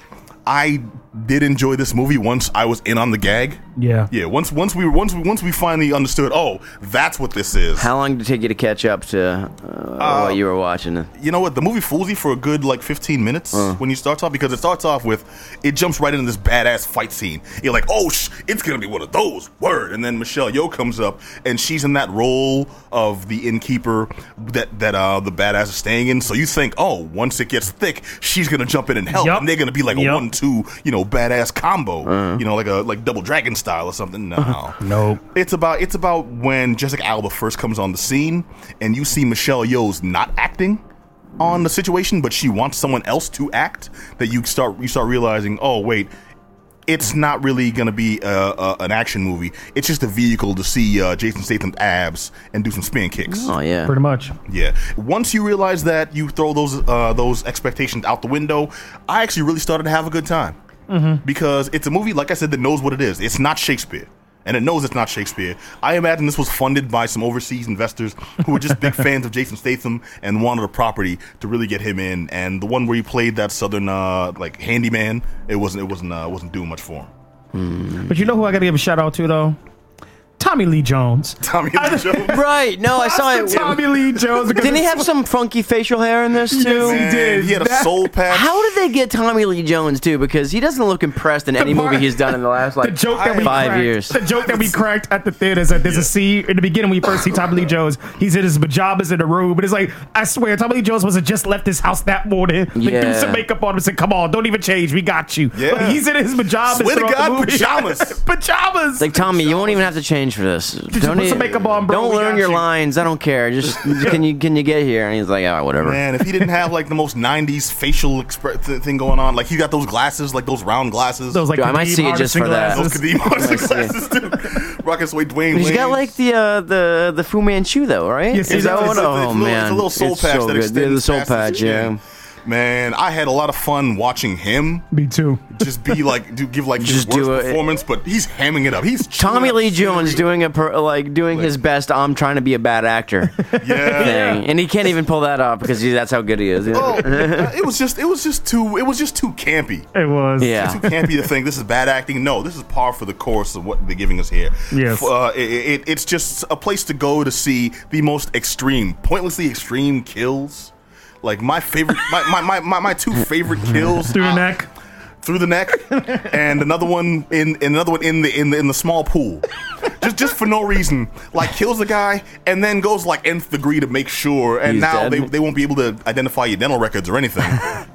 I did enjoy this movie once I was in on the gag. Yeah. Yeah, once once we once we once we finally understood, oh, that's what this is. How long did it take you to catch up to uh, what you were watching? It? you know what? The movie fools you for a good like 15 minutes when you start off because it starts off with it jumps right into this badass fight scene. You're like, oh, sh- it's gonna be one of those. Word. And then Michelle Yeoh comes up and she's in that role of the innkeeper that that uh the badass is staying in. So you think, oh, once it gets thick, she's gonna jump in and help, Yup. and they're gonna be like a one-two, you know, badass combo. You know, like a like double dragon style or something. No, Nope. It's about it's about when Jessica Alba first comes on the scene and you see Michelle Yeoh's not acting on the situation, but she wants someone else to act. That you start you start realizing, oh wait, it's not really gonna be a, a, an action movie. It's just a vehicle to see uh, Jason Statham's abs and do some spin kicks. Oh yeah, Pretty much. Yeah. Once you realize that, you throw those uh, those expectations out the window. I actually really started to have a good time because it's a movie, like I said, that knows what it is. It's not Shakespeare. And it knows it's not Shakespeare. I imagine this was funded by some overseas investors who were just big fans of Jason Statham and wanted a property to really get him in. And the one where he played that southern uh, like handyman, it wasn't it wasn't uh, wasn't doing much for him. But you know who I got to give a shout out to though? Tommy Lee Jones. Tommy Lee Jones. right. No, I saw it. Tommy Lee Jones. because Didn't he have some funky facial hair in this too? he did. He had a That- soul patch. How did they get Tommy Lee Jones too? Because he doesn't look impressed in any part- movie he's done in the last The like joke that we five cracked, years. The joke that we cracked at the theater is that there's a scene in the beginning when you first see Tommy Lee Jones. He's in his pajamas in the room, but it's like I swear Tommy Lee Jones must have just left his house that morning. They Yeah. threw some makeup on him and said, "Come on, don't even change. We got you." Yeah. But he's in his pajamas. Swear to throughout the God, movie. pajamas. pajamas. Like Tommy, you won't even have to change lines for this. put some need- makeup on, bro. Don't We learn your you." lines. I don't care. Just can you can you get here? And he's like, oh, whatever. Man, if he didn't have like the most '90s facial expre- th- thing going on, like he got those glasses, like those round glasses, Those like Dude, I might Kadeem see it just Hardison for that. those glasses. Kadeem Hardison see it. glasses, dude. Rocking Sway Dwayne. He's got like the uh, the the Fu Manchu though, right? Yes, Is that does. one? It's a- Oh it's a little- man, it's a little soul patch that extends the soul patch. Yeah. Chin. Man, I had a lot of fun watching him Me too. just be like, do give like his Just worst do it. performance, but he's hamming it up. He's Tommy Lee Jones scenery. doing a per, like doing his best. I'm trying to be a bad actor yeah. thing, and he can't even pull that off because he, that's how good he is. Oh, it was just, it was just too, it was just too campy. It was. Yeah. too campy to think this is bad acting. No, this is par for the course of what they're giving us here. Yes. Uh, it, it, it's just a place to go to see the most extreme, pointlessly extreme kills. Like my favorite, my, my, my, my, my two favorite kills Through the uh, neck. through the neck, and another one in, in another one in the in the in the small pool, just just for no reason. Like kills the guy and then goes like nth degree to make sure, and He's now dead. they, they won't be able to identify your dental records or anything.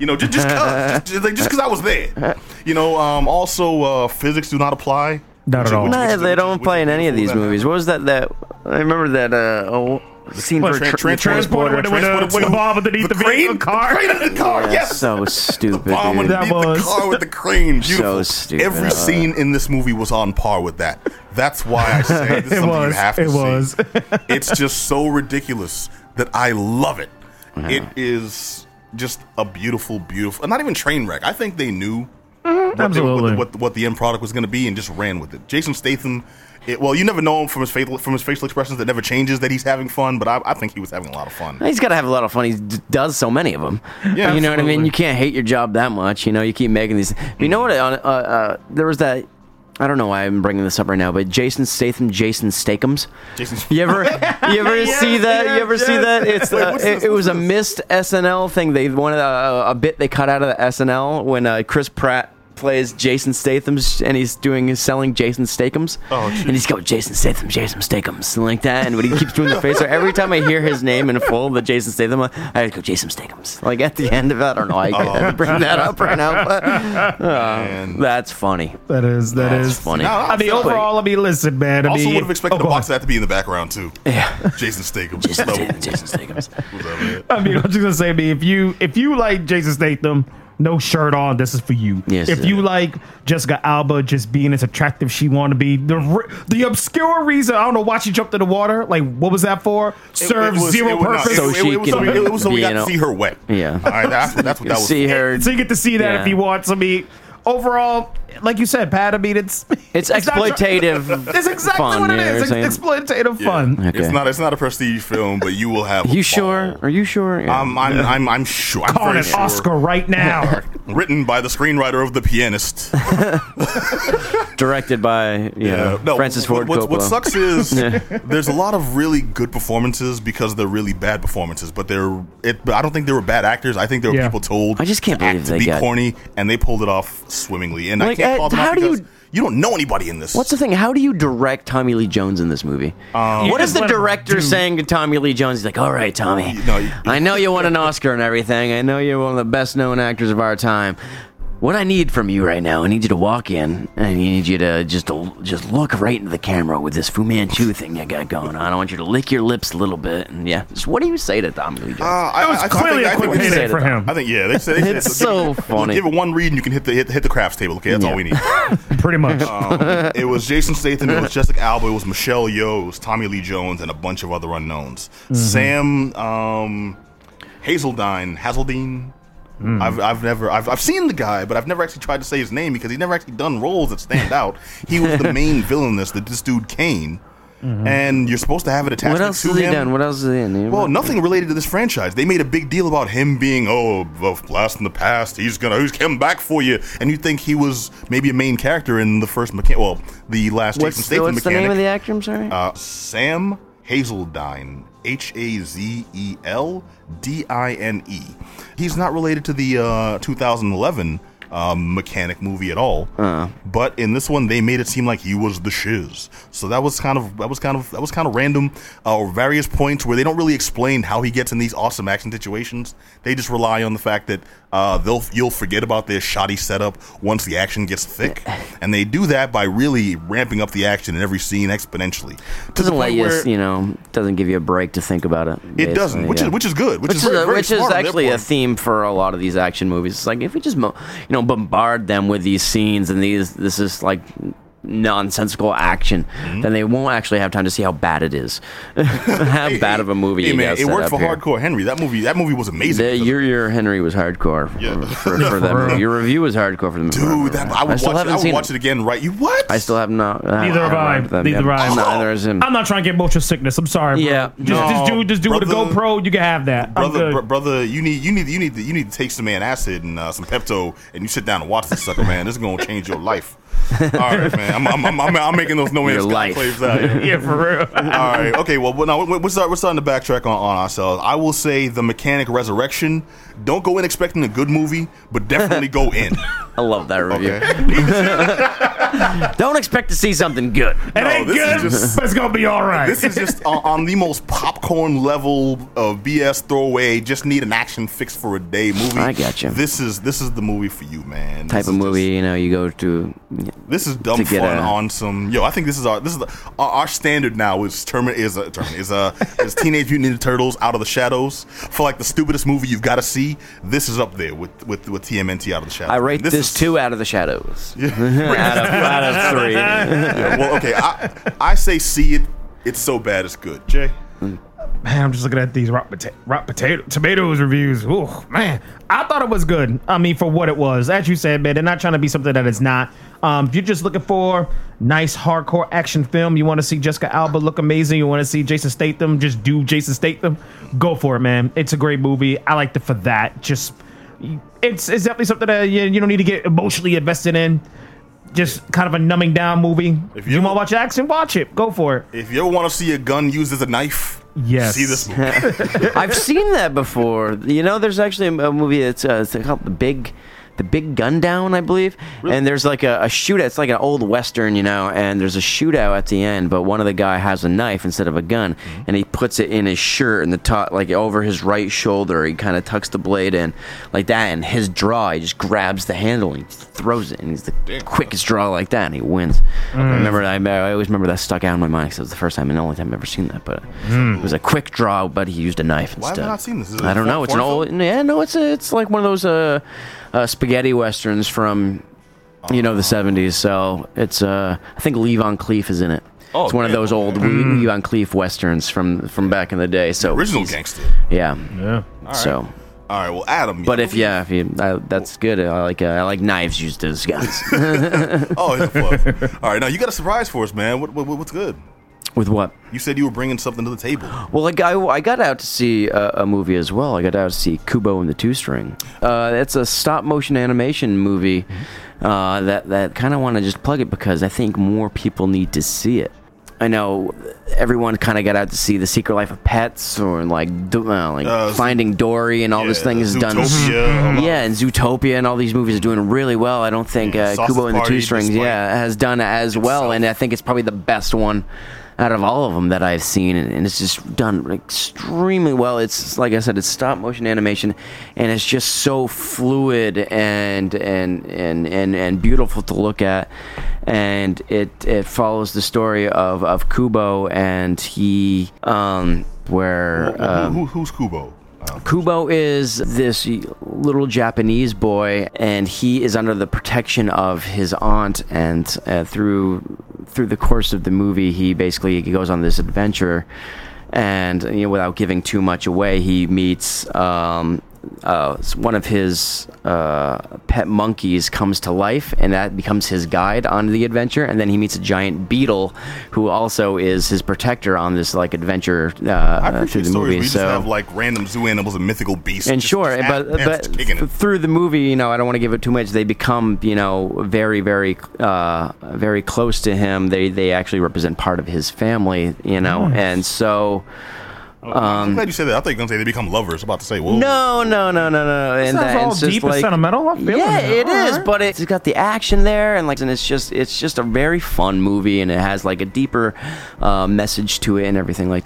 You know, just just cause, just, like, just 'cause I was there. You know, um, also uh, physics do not apply. Not at all. which- No, which they which don't is- play in which is any of these beautiful that movies. What was that? That I remember that. Uh, oh, scene What, for Tran- tra- transporter- Transporter with, a- with, a, transporter with a bomb underneath the, crane, vehicle car. crane in the car. Yeah, yes, so stupid. bomb dude. underneath That was- the car with the crane. Beautiful. stupid. Every Uh, scene in this movie was on par with that. That's why I say this is It something was. you have to It see. was. it's just so ridiculous that I love it. Uh-huh. It is just a beautiful, beautiful. Not even train wreck. I think they knew what, they- Mm-hmm. Absolutely. what, what, what the end product was going to be and just ran with it. Jason Statham. It, well, you never know him from his facial from his facial expressions that never changes that he's having fun, but I, I think he was having a lot of fun. He's got to have a lot of fun. He d- does so many of them. Yeah, you know what I mean. You can't hate your job that much. You know, you keep making these. You know what? Uh, uh, there was that. I don't know why I'm bringing this up right now, but Jason Statham, Jason Stakeums. Jason, You ever, you ever see that? you ever see that? It's Wait, uh, it, this? it was a missed SNL thing. They wanted a, a bit they cut out of the SNL when uh, Chris Pratt plays Jason Statham's and he's doing selling Jason Stakeums. Oh, jeez. and he's going Jason Statham, Jason Stakeums, like that. And but he keeps doing the face. So every time I hear his name in full, the Jason Statham, I go Jason Stakeums. Like at the end of it, I don't know. I can't bring that up right now, but uh, that's funny. That is. That That's is funny. No, I mean, overall, I mean, listen, man. I also mean, would have expected oh, the box on. that to be in the background too. Yeah, Jason Statham. Jason Slow. Statham, Jason Stathams. I mean, I'm just gonna say, I mean, if you if you like Jason Statham, no shirt on, this is for you. Yes, if sir. you like Jessica Alba just being as attractive she want to be, the the obscure reason I don't know why she jumped in the water. Like, what was that for? Serves zero it was- no, purpose. it- So she it was can so- it was so we got to see her wet. Yeah. All right, that's, that's what that was. See for. her. so you get to see that Yeah. if you want. So I mean, overall, like you said, Pat. I mean, it's It's not- exploitative. It's exactly fun, what it yeah, is. Ex- exploitative Yeah. fun. Okay. It's not. It's not a prestige film, but you will have. a You sure? ball. Are you sure? Yeah. I'm. I'm. I'm, I'm sure. I'm Calling very an sure. Oscar right now. Written by the screenwriter of The Pianist. Directed by yeah, no, Francis Ford what, Coppola. what sucks is there's a lot of really good performances because they're really bad performances, but they're. It, but I don't think they were bad actors. I think they were Yeah. people told. I just can't to act believe to they be got- corny, and they pulled it off swimmingly. And I Like, can't uh, call them how out do you- you don't know anybody in this. What's the thing? How do you direct Tommy Lee Jones in this movie? Um, what You is just the let him director saying to Tommy Lee Jones? He's like, "All right, Tommy, You know, you- I know you won an Oscar and everything. I know you're one of the best known actors of our time. What I need from you right now, I need you to walk in and I need you to just to, just look right into the camera with this Fu Manchu thing you got going on. I want you to lick your lips a little bit, and yeah, just what do you say to Tommy Lee Jones? Uh, I, It was I- I clearly think- I a think quick we say payday for him. I think yeah, they said they It's "Give- so we'll funny. Give it one read and you can hit the hit, hit the crafts table. Okay, that's Yeah. all we need. Pretty much. Um, it was Jason Statham, it was Jessica Alba, it was Michelle Yeoh, it was Tommy Lee Jones, and a bunch of other unknowns. Sam um, Hazeldine, Hazeldine. I've, I've never I've, I've seen the guy, but I've never actually tried to say his name because he's never actually done roles that stand out. He was the main villain in this, the, dude Kane, and you're supposed to have an attachment what else to has he him. done? What else is he in? Well, nothing related to this franchise. They made a big deal about him being, oh, a blast in the past. He's gonna, he's coming back for you. And you think he was maybe a main character in the first mechanic, well, the last Jason what's, the, Statham what's the name of the actor? I'm sorry. uh, Sam Hazeldine, H A Z E L D I N E. He's not related to the uh, 2011 um, mechanic movie at all. But in this one, they made it seem like he was the shiz. So that was kind of that was kind of that was kind of random. Uh, various points where they don't really explain how he gets in these awesome action situations. They just rely on the fact that Uh, they'll you'll forget about their shoddy setup once the action gets thick, and they do that by really ramping up the action in every scene exponentially. To doesn't let you, where you know, doesn't give you a break to think about it. It doesn't, which yeah. is which is good, which, which is very, a- very which is smart on their actually a theme for a lot of these action movies. It's like if we just you know bombard them with these scenes and these this is like nonsensical action, Mm-hmm. then they won't actually have time to see how bad it is, how Hey, bad of a movie Hey you man, it set worked for here. Hardcore Henry. That movie, that movie was amazing. The, because of- your your Henry was hardcore for, Yeah. for, for that movie. Your review was hardcore for the movie. Dude, that, I would still watch. It, haven't I would seen watch it. again. Right? You what? I still have not. Neither have I. Neither have I. Neither has him. I'm not trying to get motion sickness. I'm sorry. Bro. Yeah. Just, No, just do just do with a GoPro. You can have that. Brother, br- brother, you need you need you need to, you need to take some man acid and uh, some Pepto, and you sit down and watch this sucker, man. This is gonna change your life. All right, man. I'm I'm, I'm, I'm, I'm making those no man's Your sky life. out here. yeah, for real. All right. Okay. Well, well, now we're, start, we're starting to backtrack on, on ourselves. I will say the Mechanic Resurrection. Don't go in expecting a good movie, but definitely go in. I love that review. Okay. Don't expect to see something good. It No, ain't good, just- but it's gonna be all right. This is just on, on the most popcorn level of BS throwaway. Just need an action fix for a day movie. I gotcha. This is this is the movie for you, man. Type of movie, just- you know, you go to. this is dumb fun a- on some. Yo, I think this is our this is the, our, our standard now. Is Termin is a Termin is a is Teenage Mutant Ninja Turtles Out of the Shadows for like the stupidest movie you've got to see. This is up there with with with TMNT Out of the Shadows. I rate this, is- two out of the shadows. out, of, out of three. Yeah, well, okay. I I say see it. It's so bad it's good. Jay. Man, I'm just looking at these rock, pota- rock potato tomatoes reviews. Ooh, man, I thought it was good. I mean, for what it was, as you said, man, they're not trying to be something that it's not. Um, if you're just looking for nice hardcore action film, you want to see Jessica Alba look amazing, you want to see Jason Statham just do Jason Statham, go for it, man. It's a great movie. I liked it for that. Just it's it's definitely something that you, you don't need to get emotionally invested in. Just kind of a numbing down movie. If you- you want to watch action, watch it. Go for it. If you ever want to see a gun used as a knife, Yes. see this movie. I've seen that before. You know, there's actually a, a movie that's uh, it's called The Big. The Big Gun Down, I believe, and there's like a, a shootout. It's like an old western, you know, and there's a shootout at the end. But one of the guy has a knife instead of a gun, Mm-hmm. and he puts it in his shirt and the top, like over his right shoulder. He kind of tucks the blade in, like that, and his draw. He just grabs the handle and he throws it, and he's the Damn. quickest draw like that, and he wins. I remember, I, I always remember that stuck out in my mind because it was the first time and the only time I've ever seen that. But it was a quick draw, but he used a knife Why have instead. I not seen this? I don't know. It's an old, yeah, no, it's a, it's like one of those uh, uh, spaghetti westerns from, you know, the '70s. So it's uh, I think Lee Van Cleef is in it. Oh, it's one of those old Lee Van Cleef westerns from from back in the day. So Original he's- gangster. yeah. Yeah. So, All right. Well, Adam. but if yeah, if you, uh, that's good. I like uh, I like knives used as guns. Oh, it's a fluff. All right. Now you got a surprise for us, man. What, what what's good? With what? You said you were bringing something to the table. Well, like I, I got out to see a, a movie as well. I got out to see Kubo and the Two String. Uh, it's a stop motion animation movie uh, that that kind of want to just plug it because I think more people need to see it. I know everyone kind of got out to see The Secret Life of Pets or like uh, like Uh, Finding Dory and all this Yeah, thing is done. Zootopia, a lot. Yeah, and Zootopia and all these movies are doing really well. I don't think Yeah, uh, Kubo and the Two Strings, yeah, has done as well, and I think it's probably the best one out of all of them that I've seen, and, it's just done extremely well. It's like I said, it's stop motion animation, and it's just so fluid and and and and, and beautiful to look at, and it it follows the story of of Kubo, and he um where. Who- um, who, who's Kubo? Kubo is this little Japanese boy, and he is under the protection of his aunt. And uh, through through the course of the movie, he basically goes on this adventure, and you know, without giving too much away, he meets um, uh, one of his uh, pet monkeys comes to life, and that becomes his guide on the adventure. And then he meets a giant beetle, who also is his protector on this like adventure uh, through the movie. so just have like random zoo animals and mythical beasts. and sure, but but through the movie, you know, I don't want to give it too much. They become, you know, very, very, uh, very close to him. They they actually represent part of his family, you know, and so. I'm glad you said that. I thought you were gonna say they become lovers. I'm about to say, whoa. Um, No, no, no, no, no. And Sounds that, all it's just deep and like, sentimental. I'm feeling yeah, it. it is, Alright. but it's got the action there, and like, and it's just, it's just a very fun movie, and it has like a deeper uh, message to it and everything. Like,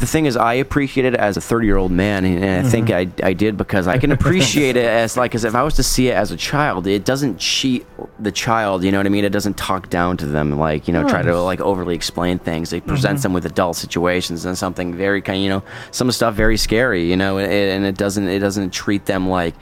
the thing is, I appreciate it as a 30 year old man, and I think mm-hmm. I, I did because I can appreciate it as like as if I was to see it as a child, it doesn't cheat the child. You know what I mean? It doesn't talk down to them, like you know, try to mm. like overly explain things. It presents mm-hmm. them with adult situations and something very kind, you know, some stuff very scary, you know, and, and it doesn't it doesn't treat them like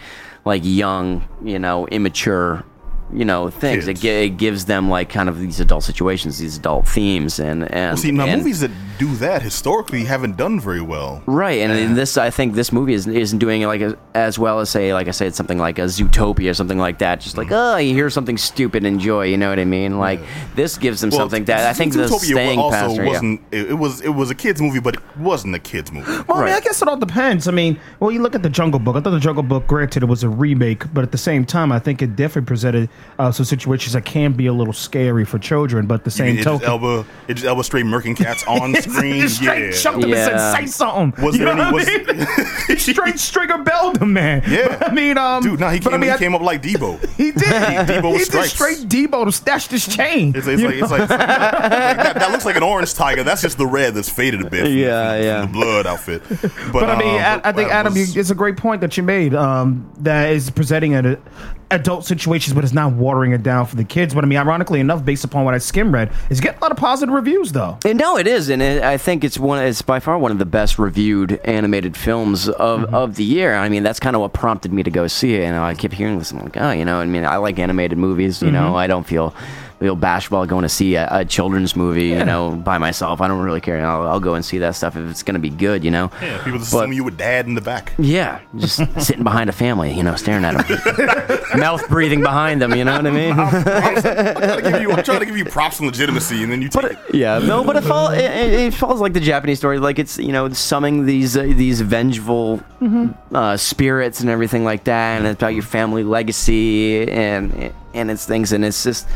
like young, you know, immature you know things it, Kids. gi- it gives them like kind of these adult situations these adult themes and and Well, see, now and- movies that do that historically haven't done very well. Right, and in this, I think this movie isn't, isn't doing it like a, as well as say, like I said, something like a Zootopia or something like that. Just Mm-hmm. like, oh, you hear something stupid, enjoy. You know what I mean? Like this gives them Well, something that I think the Zootopia staying also pastor. Wasn't. It, it was it was a kids movie, but it wasn't a kids movie. Well, I mean, I guess it all depends. I mean, well, you look at the Jungle Book. I thought the Jungle Book, granted, it was a remake, but at the same time, I think it definitely presented uh, some situations that can be a little scary for children. But the same Idris token, Elba, Idris Elba straight murking cats on screen. straight yeah. chucked him Yeah. and said, "Say something." Was you there know any- what I mean? he straight stringer belled him, man. Yeah. But, I mean, um, Dude, no, he but came, I mean, he I- came up like Debo. He did. Debo he with did stripes. straight Debo to stash this chain. It's, it's like, it's like, it's like- that, that looks like an orange tiger. That's just the red that's faded a bit. from- Yeah, from yeah. The blood outfit. But, But I mean, um, I, I think that Adam, you, it's a great point that you made. Um, that is presenting at adult situations, but it's not watering it down for the kids. But I mean, ironically enough, based upon what I skim read, is getting a lot of positive reviews though. And no, it is, and it, I think it's one. It's by far one of the best reviewed animated films of, Mm-hmm. of the year. I mean, that's kind of what prompted me to go see it. And I kept hearing this. I'm like, oh, you know, I mean, I like animated movies. You Mm-hmm. know, I don't feel feel bashful about going to see a, a children's movie. You know, by myself. I don't really care. I'll, I'll go and see that stuff if it's going to be good. You know. yeah, people just But- assume you with dad in the back. Yeah, just sitting behind a family, you know, staring at them, mouth breathing behind them. You know what I mean? I'm, trying to give you, I'm trying to give you props and legitimacy, and then you take it. Yeah, no, but it, fall, it, it it follows like the Japanese story. Like it's you know summing these uh, these vengeful uh, spirits and everything like that, and it's about your family legacy and and it's things, and it's just.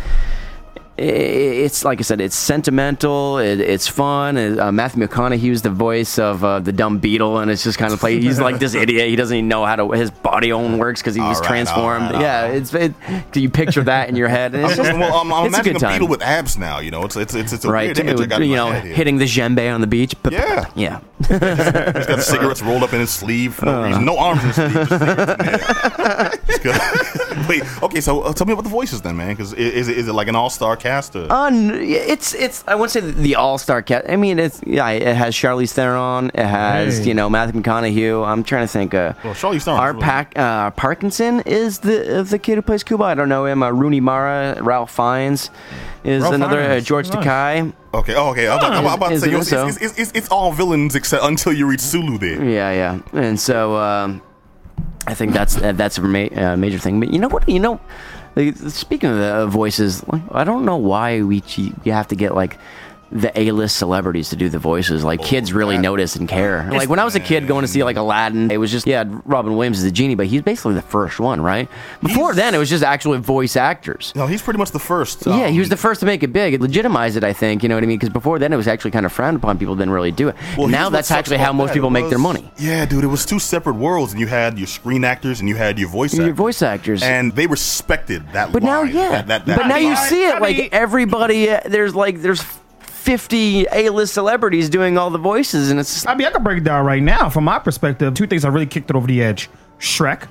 It's like I said. It's sentimental. It, it's fun. Uh, Matthew McConaughey's the voice of uh, the dumb beetle, and it's just kind of play. He's like this idiot. He doesn't even know how to his body own works because he was right, transformed. all right, all yeah, right. it's it, you picture that in your head. And it's just, well, I'm, I'm it's a imagining good a time beetle with abs now. You know, it's it's it's, it's a right? weird image you know, hitting the djembe on the beach. Yeah. yeah. He's got cigarettes rolled up in his sleeve for no reason. No arms in his sleeve. Just. Wait, okay, so uh, tell me about the voices then, man. Because is, it is it like an all star cast? Or? Uh, n- it's it's I wouldn't say the all star cast. I mean, it's yeah, it has Charlize Theron. It has Hey. you know Matthew McConaughey. I'm trying to think. Uh, Well, Charlize Theron is Art really- Pac, uh, Parkinson is the uh, the kid who plays Kubo. I don't know him. Uh, Rooney Mara, Ralph Fiennes is Ralph another. Uh, Fiennes. George Nice. Takei. okay, oh, okay. I'm about, I'm about to say is yo, it's, so? it's, it's, it's, it's all villains except until you reach Sulu there. Yeah, yeah. And so um, I think that's uh, that's a ma- uh, major thing. But you know what? You know, like, speaking of the uh, voices, like, I don't know why we you have to get like the A-list celebrities to do the voices. Like kids really that- notice and care. Like when I was a kid going to see like Aladdin, it was just yeah, Robin Williams is the genie, but he's basically the first one, right? Before He's- then, it was just actually voice actors. No, he's pretty much the first. Yeah, he um, was the first to make it big. It legitimized it, I think. You know what I mean? Because before then, it was actually kind of frowned upon. People didn't really do it. Well, now here's what that's sucks actually about how most that. people It make their was- money. Yeah, dude, it was two separate worlds, and you had your screen actors and you had your voice Your actors. voice actors. and they respected that. But now, line, yeah. that, that, that but now you line. see it I like mean- everybody. Uh, there's like there's 50 A-list celebrities doing all the voices, and it's I mean, I can break it down right now. From my perspective, two things that really kicked it over the edge: Shrek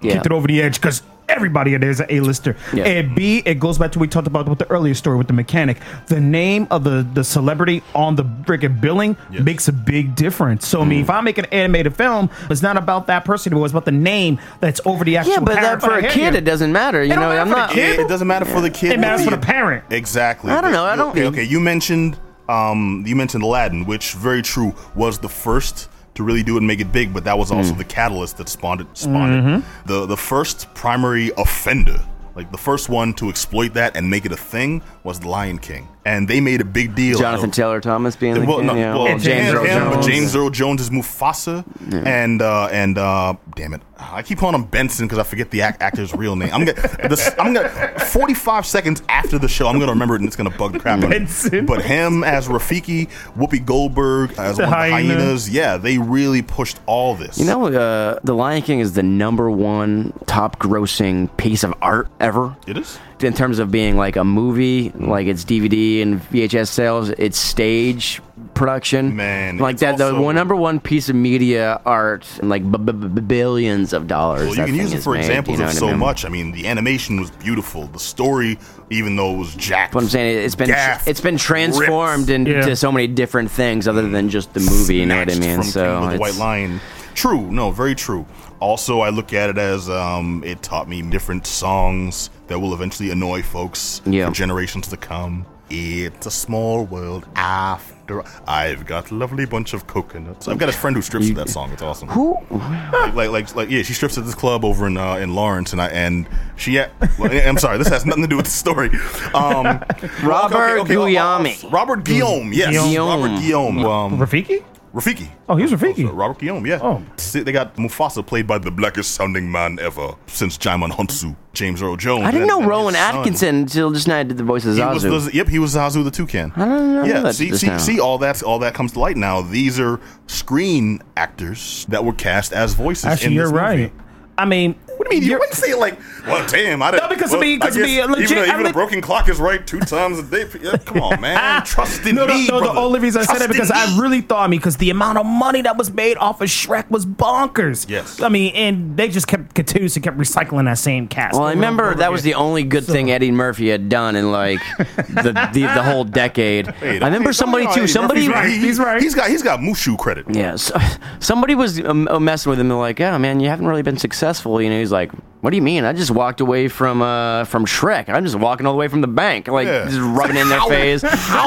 Yeah. kicked it over the edge because everybody in there is an A-lister. Yeah. And B, it goes back to what we talked about with the earlier story with the mechanic. The name of the the celebrity on the freaking billing Yes. makes a big difference. So I Mm. mean, if I make an animated film, it's not about that person; it was about the name that's over the actual. yeah. But that, for a kid, it doesn't matter. You It know, matter I'm not. kid. It, it doesn't matter for the kid. It matters for the parent. Exactly. I don't know, I don't- Okay, okay. You mentioned, um, you mentioned Aladdin, which very true was the first to really do it and make it big, but that was also Hmm. the catalyst that spawned it. Spawned it. Mm-hmm. The the first primary offender, like the first one to exploit that and make it a thing, was the Lion King, and they made a big deal. Jonathan of- Taylor Thomas being the well, kid, no, yeah. well, Well, James Earl him, but Jones. James Earl Jones is Mufasa, and uh, and uh, damn it, I keep calling him Benson because I forget the ac- actor's real name. I'm gonna, this, I'm gonna, 45 seconds after the show, I'm gonna remember it and it's gonna bug the crap out of me. But him as Rafiki, Whoopi Goldberg as The one of the hyenas, yeah, they really pushed all this. You know, uh, The Lion King is the number one top grossing piece of art ever. it is. In terms of being like a movie, like it's DVD and VHS sales. It's stage production, Man, like it's that. The one number one piece of media art, and like b- b- b- billions of dollars. Well, you can use it for made, examples you know of what I so mean? much. I mean, the animation was beautiful. The story, even though it was jacked. But I'm saying it's been gaffed, it's been transformed ripped, into Yeah. so many different things other than just the movie. You know what I mean? From So King of the White it's- Lion. True, no, very true. Also, I look at it as um, it taught me different songs that will eventually annoy folks Yeah. for generations to come. It's a small world after. I've got a lovely bunch of coconuts. I've got a friend who strips to that song. It's awesome. Who? like, like, like, like, yeah, she strips at this club over in uh, in Lawrence, and I and she. well, I'm sorry, this has nothing to do with the story. Um, Robert Guillaume. Robert Guillaume, yes, Guillaume. Robert Guillaume. Um, Rafiki? Rafiki. Oh, he was Rafiki. Oh, Robert Guillaume, yeah. Oh. See, They got Mufasa played by the blackest sounding man ever since Djimon Hounsou, James Earl Jones. I didn't and- know and Rowan. Atkinson until just now I did the voice of He was, Zazu. was- yep, he was Zazu the toucan. I don't know Yeah, that see, see, see, all that, all that comes to light now. These are screen actors that were cast as voices. Actually, in you're movie. right. I mean, What do you mean? You wouldn't say it like, well, damn, I didn't. No, because well, I mean- because I I legit- even, a, I even a broken clock is right two times a day. Yeah, come on, man. Trust in no, no, me, no. The brother. only reason I said Trust that because in I really thought, I mean, because the amount of money that was made off of Shrek was bonkers. Yes. I mean, and they just kept continuously kept recycling that same cast. Well, I remember over that was the only good thing Eddie Murphy had done in like the the, the whole decade. Hey, I remember hey, somebody too. hey, Somebody, Murphy's right. He- He's right. He's got he's got Mushu credit. yeah, so, somebody was um, uh, messing with him. They're like, oh man, you haven't really been successful." You know, he's like, "What do you mean? I just walked away from uh from Shrek. I'm just walking all the way from the bank, like Yeah. just rubbing in their face."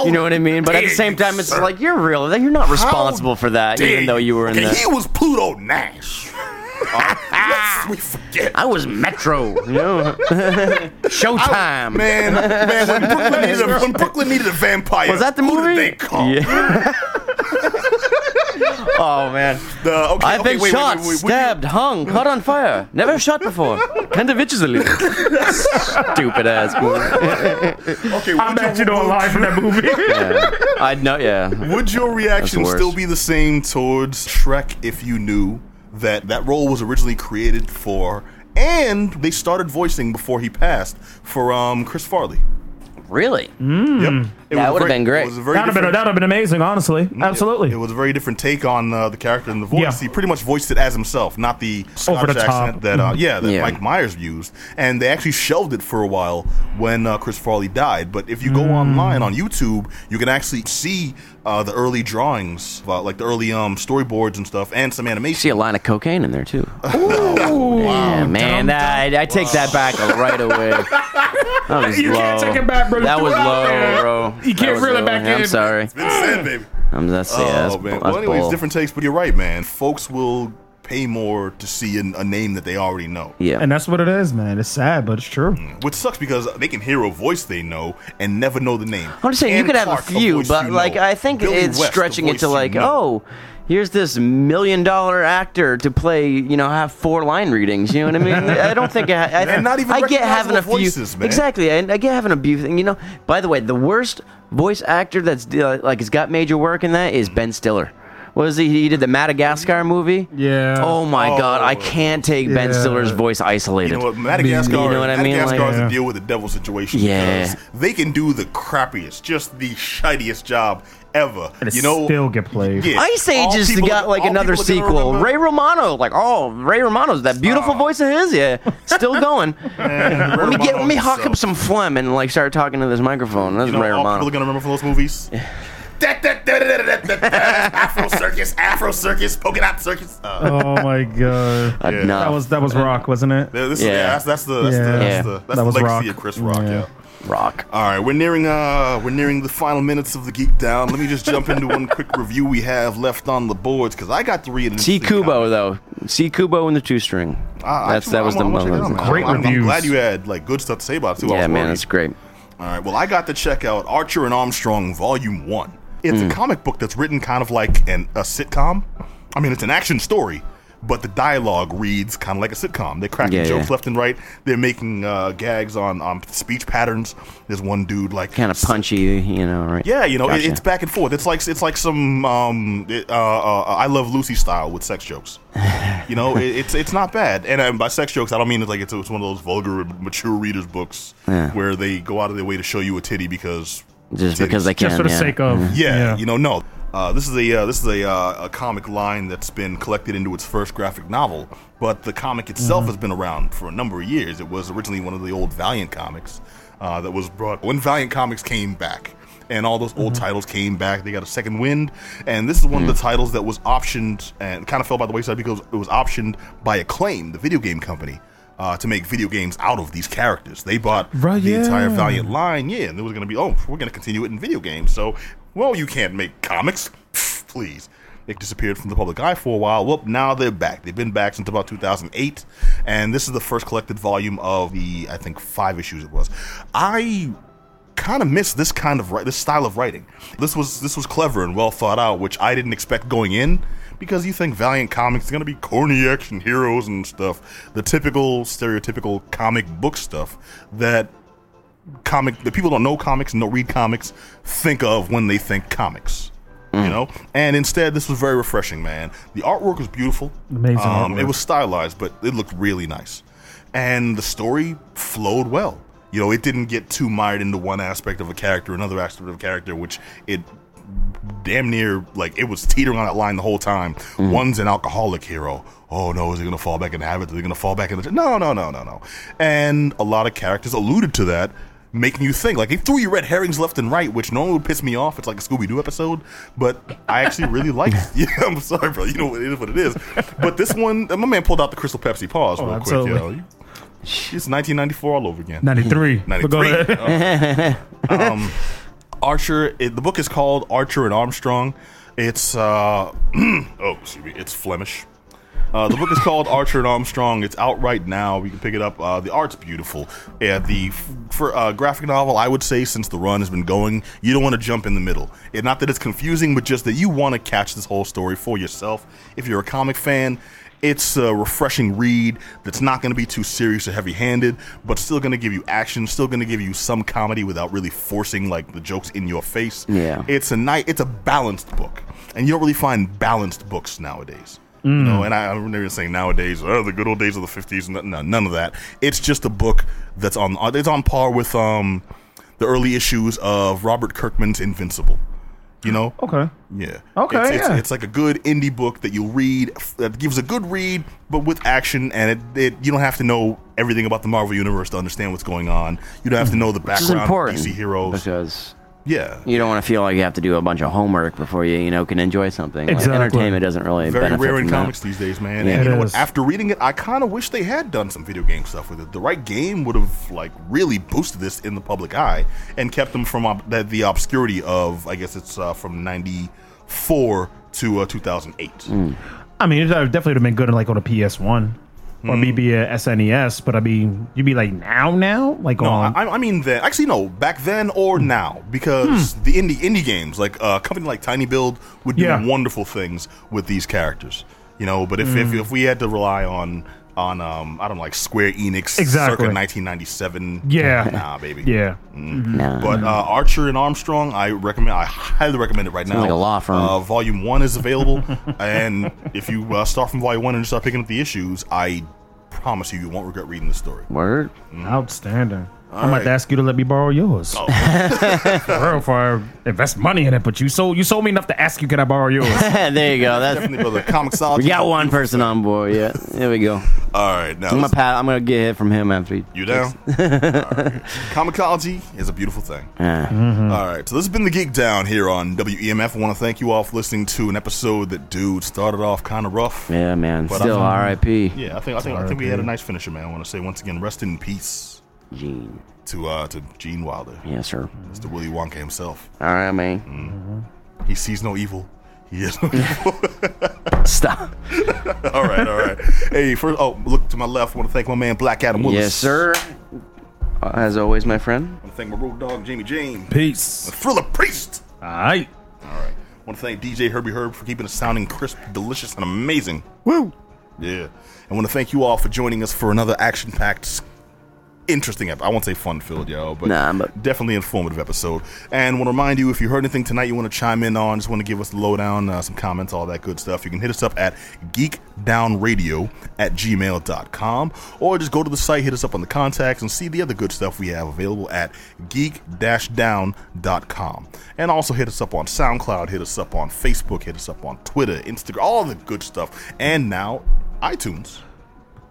you know what I mean? But at the same you, time, it's sir. like you're real. You're not responsible for that, even though you were in okay, the. He was Pluto Nash. Let's we forget. I was Metro. You know, Showtime. Man, man, when Brooklyn, needed a, when Brooklyn needed a vampire, Was that the who movie? Did they call? Yeah. oh man. The, okay, I've okay, been wait, shot, wait, wait, wait, would you- stabbed, hung, caught on fire. Never shot before. Kind of itches a little. Stupid ass movie. Okay, I would bet you your- don't lie from that movie. Yeah. I'd know. Yeah. Would your reaction still be the same towards Shrek if you knew that that role was originally created for, and they started voicing before he passed for um Chris Farley? Really? Yep, It That would've been great. It was a very That'd have been that'd have been amazing, honestly. Absolutely. It, was a very different take on uh, the character and the voice. Yeah. He pretty much voiced it as himself, not the Scottish the accent that uh, yeah that Yeah. Mike Myers used. And they actually shelved it for a while when uh, Chris Farley died. But if you go online on YouTube, you can actually see uh, the early drawings, uh, like the early um, storyboards and stuff, and some animation. See a line of cocaine in there too. Ooh. Yeah, man, I, I take that back right away. That was You low. can't take it back, bro. That was threw it out low, bro. You can't was reel it low. back I'm sorry. It's been said, baby. I'm that's yeah. That's, oh man. that's Well, anyways, bull. different takes, but you're right, man. Folks will pay more to see an, a name that they already know. Yeah. And that's what it is, man. It's sad, but it's true. Mm. Which sucks because they can hear a voice they know and never know the name. I'm just saying you Ann could have a few, voice but you like know. I think Billy it's West, stretching it voice to you like, know. oh, here's this million dollar actor to play, you know, have four line readings. You know what I mean? I don't think I, I And not even I get having a few voices, man. exactly. I, I get having a few. thing. You know, by the way, the worst voice actor that's uh, like has got major work in that is Ben Stiller. What is he? He did the Madagascar movie. Yeah. Oh my Oh. god, I can't take Ben Stiller's voice isolated. You know what? Madagascar, You know what I mean? Madagascar Like- has Yeah. to deal with the devil situation Yeah. they can do the crappiest, just the shittiest job ever. And you know, still get played. Yeah. Ice Age All just got like another people are gonna sequel. Ray Romano, like oh Ray Romano's that beautiful Oh. voice of his, yeah, still going. Man, let me get, let me Romano hawk up some phlegm and like start talking to this microphone. That's You know, Ray all people are gonna remember from those movies. Da. Afro Circus, Afro Circus, Polka Dot Circus. Uh, Oh my god. Yeah. That was that was Rock, wasn't it? this is, Yeah. yeah, that's, that's the that's Yeah. the, that's Yeah. the, that's That the was legacy Rock. of Chris Rock. Yeah. Yeah. rock. All right, we're nearing uh we're nearing the final minutes of the geek down. Let me just jump into one quick review we have left on the boards because I got to read it. See Kubo though. See Kubo in the two string. Ah, That's that was the most moment. Great I'm, I'm glad you had like good stuff to say about it too. I Yeah, was man, worried. that's great. All right, well, I got to check out Archer and Armstrong Volume One. It's Hmm. a comic book that's written kind of like an, a sitcom. I mean, it's an action story, but the dialogue reads kind of like a sitcom. They're cracking Yeah, jokes yeah. left and right. They're making uh, gags on um, speech patterns. There's one dude like Kind of punchy, you know, right? Yeah, you know, it, it's back and forth. It's like it's like some um, it, uh, uh, I Love Lucy style with sex jokes. You know, it, it's it's not bad. And um, by sex jokes, I don't mean it like it's, it's one of those vulgar, mature readers books Yeah. where they go out of their way to show you a titty because Just titties. because they can. Just for the yeah. sake of Yeah, you know, no. Uh, this is a uh, this is a, uh, a comic line that's been collected into its first graphic novel, but the comic itself has been around for a number of years. It was originally one of the old Valiant comics uh, that was brought when Valiant Comics came back, and all those old titles came back. They got a second wind, and this is one of the titles that was optioned and kind of fell by the wayside because it was optioned by Acclaim, the video game company. Uh, to make video games out of these characters, they bought Right, the yeah. entire Valiant line, yeah, and it was going to be, oh, we're going to continue it in video games. So, well, you can't make comics, please. They disappeared from the public eye for a while. Well, now they're back. They've been back since about 2008, and this is the first collected volume of the, I think, five issues it was. I kind of miss this kind of this style of writing. This was this was clever and well thought out, which I didn't expect going in because you think Valiant Comics is gonna be corny action heroes and stuff, the typical stereotypical comic book stuff that comic that people don't know comics and don't read comics think of when they think comics. You know, and instead, this was very refreshing, man. The artwork was beautiful. Amazing Um, artwork. It was stylized, but it looked really nice, and the story flowed well. You know, it didn't get too mired into one aspect of a character, another aspect of a character, which it damn near like it was teetering on that line the whole time. One's an alcoholic hero. Oh no, is he gonna fall back in habit? Is he gonna fall back in the no, no, no, no, no. And a lot of characters alluded to that, making you think. Like he threw you red herrings left and right, which normally would piss me off. It's like a Scooby Doo episode, but I actually really liked. Yeah, I'm sorry, bro. You know what it is, what it is. But this one, my man pulled out the Crystal Pepsi pause real quick. Yo. It's 1994 all over again. 93. 93. ahead. Oh. um, Archer. It, the book is called Archer and Armstrong. It's uh, oh, excuse me. It's Flemish. Uh, the book is called Archer and Armstrong. It's out right now. You can pick it up. Uh, the art's beautiful. Yeah, the for uh, graphic novel, I would say since the run has been going, you don't want to jump in the middle. It, not that it's confusing, but just that you want to catch this whole story for yourself. If you're a comic fan, it's a refreshing read that's not going to be too serious or heavy-handed, but still going to give you action, still going to give you some comedy without really forcing like the jokes in your face. Yeah. it's a night. It's a balanced book, and you don't really find balanced books nowadays. You know, mm. and I, I'm never saying nowadays, oh, the good old days of the '50s. No, no, none of that. It's just a book that's on. Uh, it's on par with um, the early issues of Robert Kirkman's Invincible. You know, Okay. yeah. Okay, It's, it's, yeah. it's like a good indie book that you'll read that gives a good read, but with action, and it, it you don't have to know everything about the Marvel universe to understand what's going on. You don't have to hmm. know the background of important DC heroes. because Yeah. you don't want to feel like you have to do a bunch of homework before you you know can enjoy something. Like, entertainment doesn't really Very benefit rare in from that. comics these days, man. Yeah. and you know what? After reading it, I kind of wish they had done some video game stuff with it. The right game would have like really boosted this in the public eye and kept them from ob- the, the obscurity of I guess it's uh, from '94 to uh, 2008. Mm. I mean, it definitely would have been good like on a PS1 or Hmm. maybe a SNES, but I mean, you'd be like, now, now? Like No, on. I, I mean then. Actually, no. Back then or now, because the indie indie games, like uh, a company like Tiny Build, would do Yeah. wonderful things with these characters. You know, but if, if if we had to rely on on um I don't know, like Square Enix, Exactly. circa 1997, Yeah. nah, baby, yeah. Nah. But uh, Archer and Armstrong, I recommend. I highly recommend it right now. like a law firm. Uh, volume one is available, and if you uh, start from volume one and start picking up the issues, I promise you, you won't regret reading the story. Word. Outstanding. I'm about right. to ask you to let me borrow yours. Oh. For real, for I invest money in it, but you sold you sold me enough to ask you, can I borrow yours? there you go. That's Definitely, brother. Comixology. we got one person on board. Yeah, there we go. All right, now I'm gonna let's- pat. I'm gonna get hit from him after. He, You down? All right. Comixology is a beautiful thing. Ah. All right, so this has been the Geek Down here on WEMF. I want to thank you all for listening to an episode that, dude, started off kind of rough. yeah, man. But Still, R.I.P. Yeah, I think I think I think we had a nice finisher, man. I want to say once again, rest in peace Gene. to uh to Gene Wilder, Yes, sir. Mr. Willy Wonka himself. All right, Mm. man. He sees no evil. He is no evil. Stop. all right, all right. Hey, first, oh, look to my left. I want to thank my man Black Adam Willis. Yes, sir. Uh, As always, my friend. I want to thank my road dog Jamie James, Peace. The Thriller Priest. All right. All right. I want to thank DJ Herbie Herb for keeping us sounding crisp, delicious, and amazing. Woo. Yeah. I want to thank you all for joining us for another action packed interesting episode. I won't say fun filled, yo, but, Nah, but- definitely informative episode. And want to remind you if you heard anything tonight you want to chime in on, just want to give us the lowdown, uh, some comments, all that good stuff, you can hit us up at geekdownradio at gmail.com or just go to the site, hit us up on the contacts, and see the other good stuff we have available at geek-down.com. And also hit us up on SoundCloud, hit us up on Facebook, hit us up on Twitter, Instagram, all the good stuff. And now iTunes.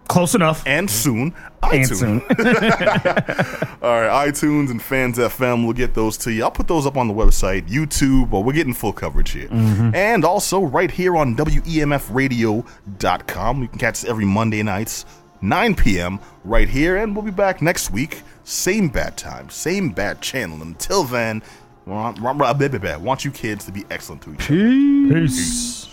Close enough. And soon, And soon. All right, iTunes and Fans FM, we'll get those to you. I'll put those up on the website, YouTube, but we're getting full coverage here. Mm-hmm. And also right here on WEMFradio.com. You can catch us every Monday nights, 9 p.m. right here. And we'll be back next week. Same bad time, same bad channel. Until then, want, you kids to be excellent to each other. Peace.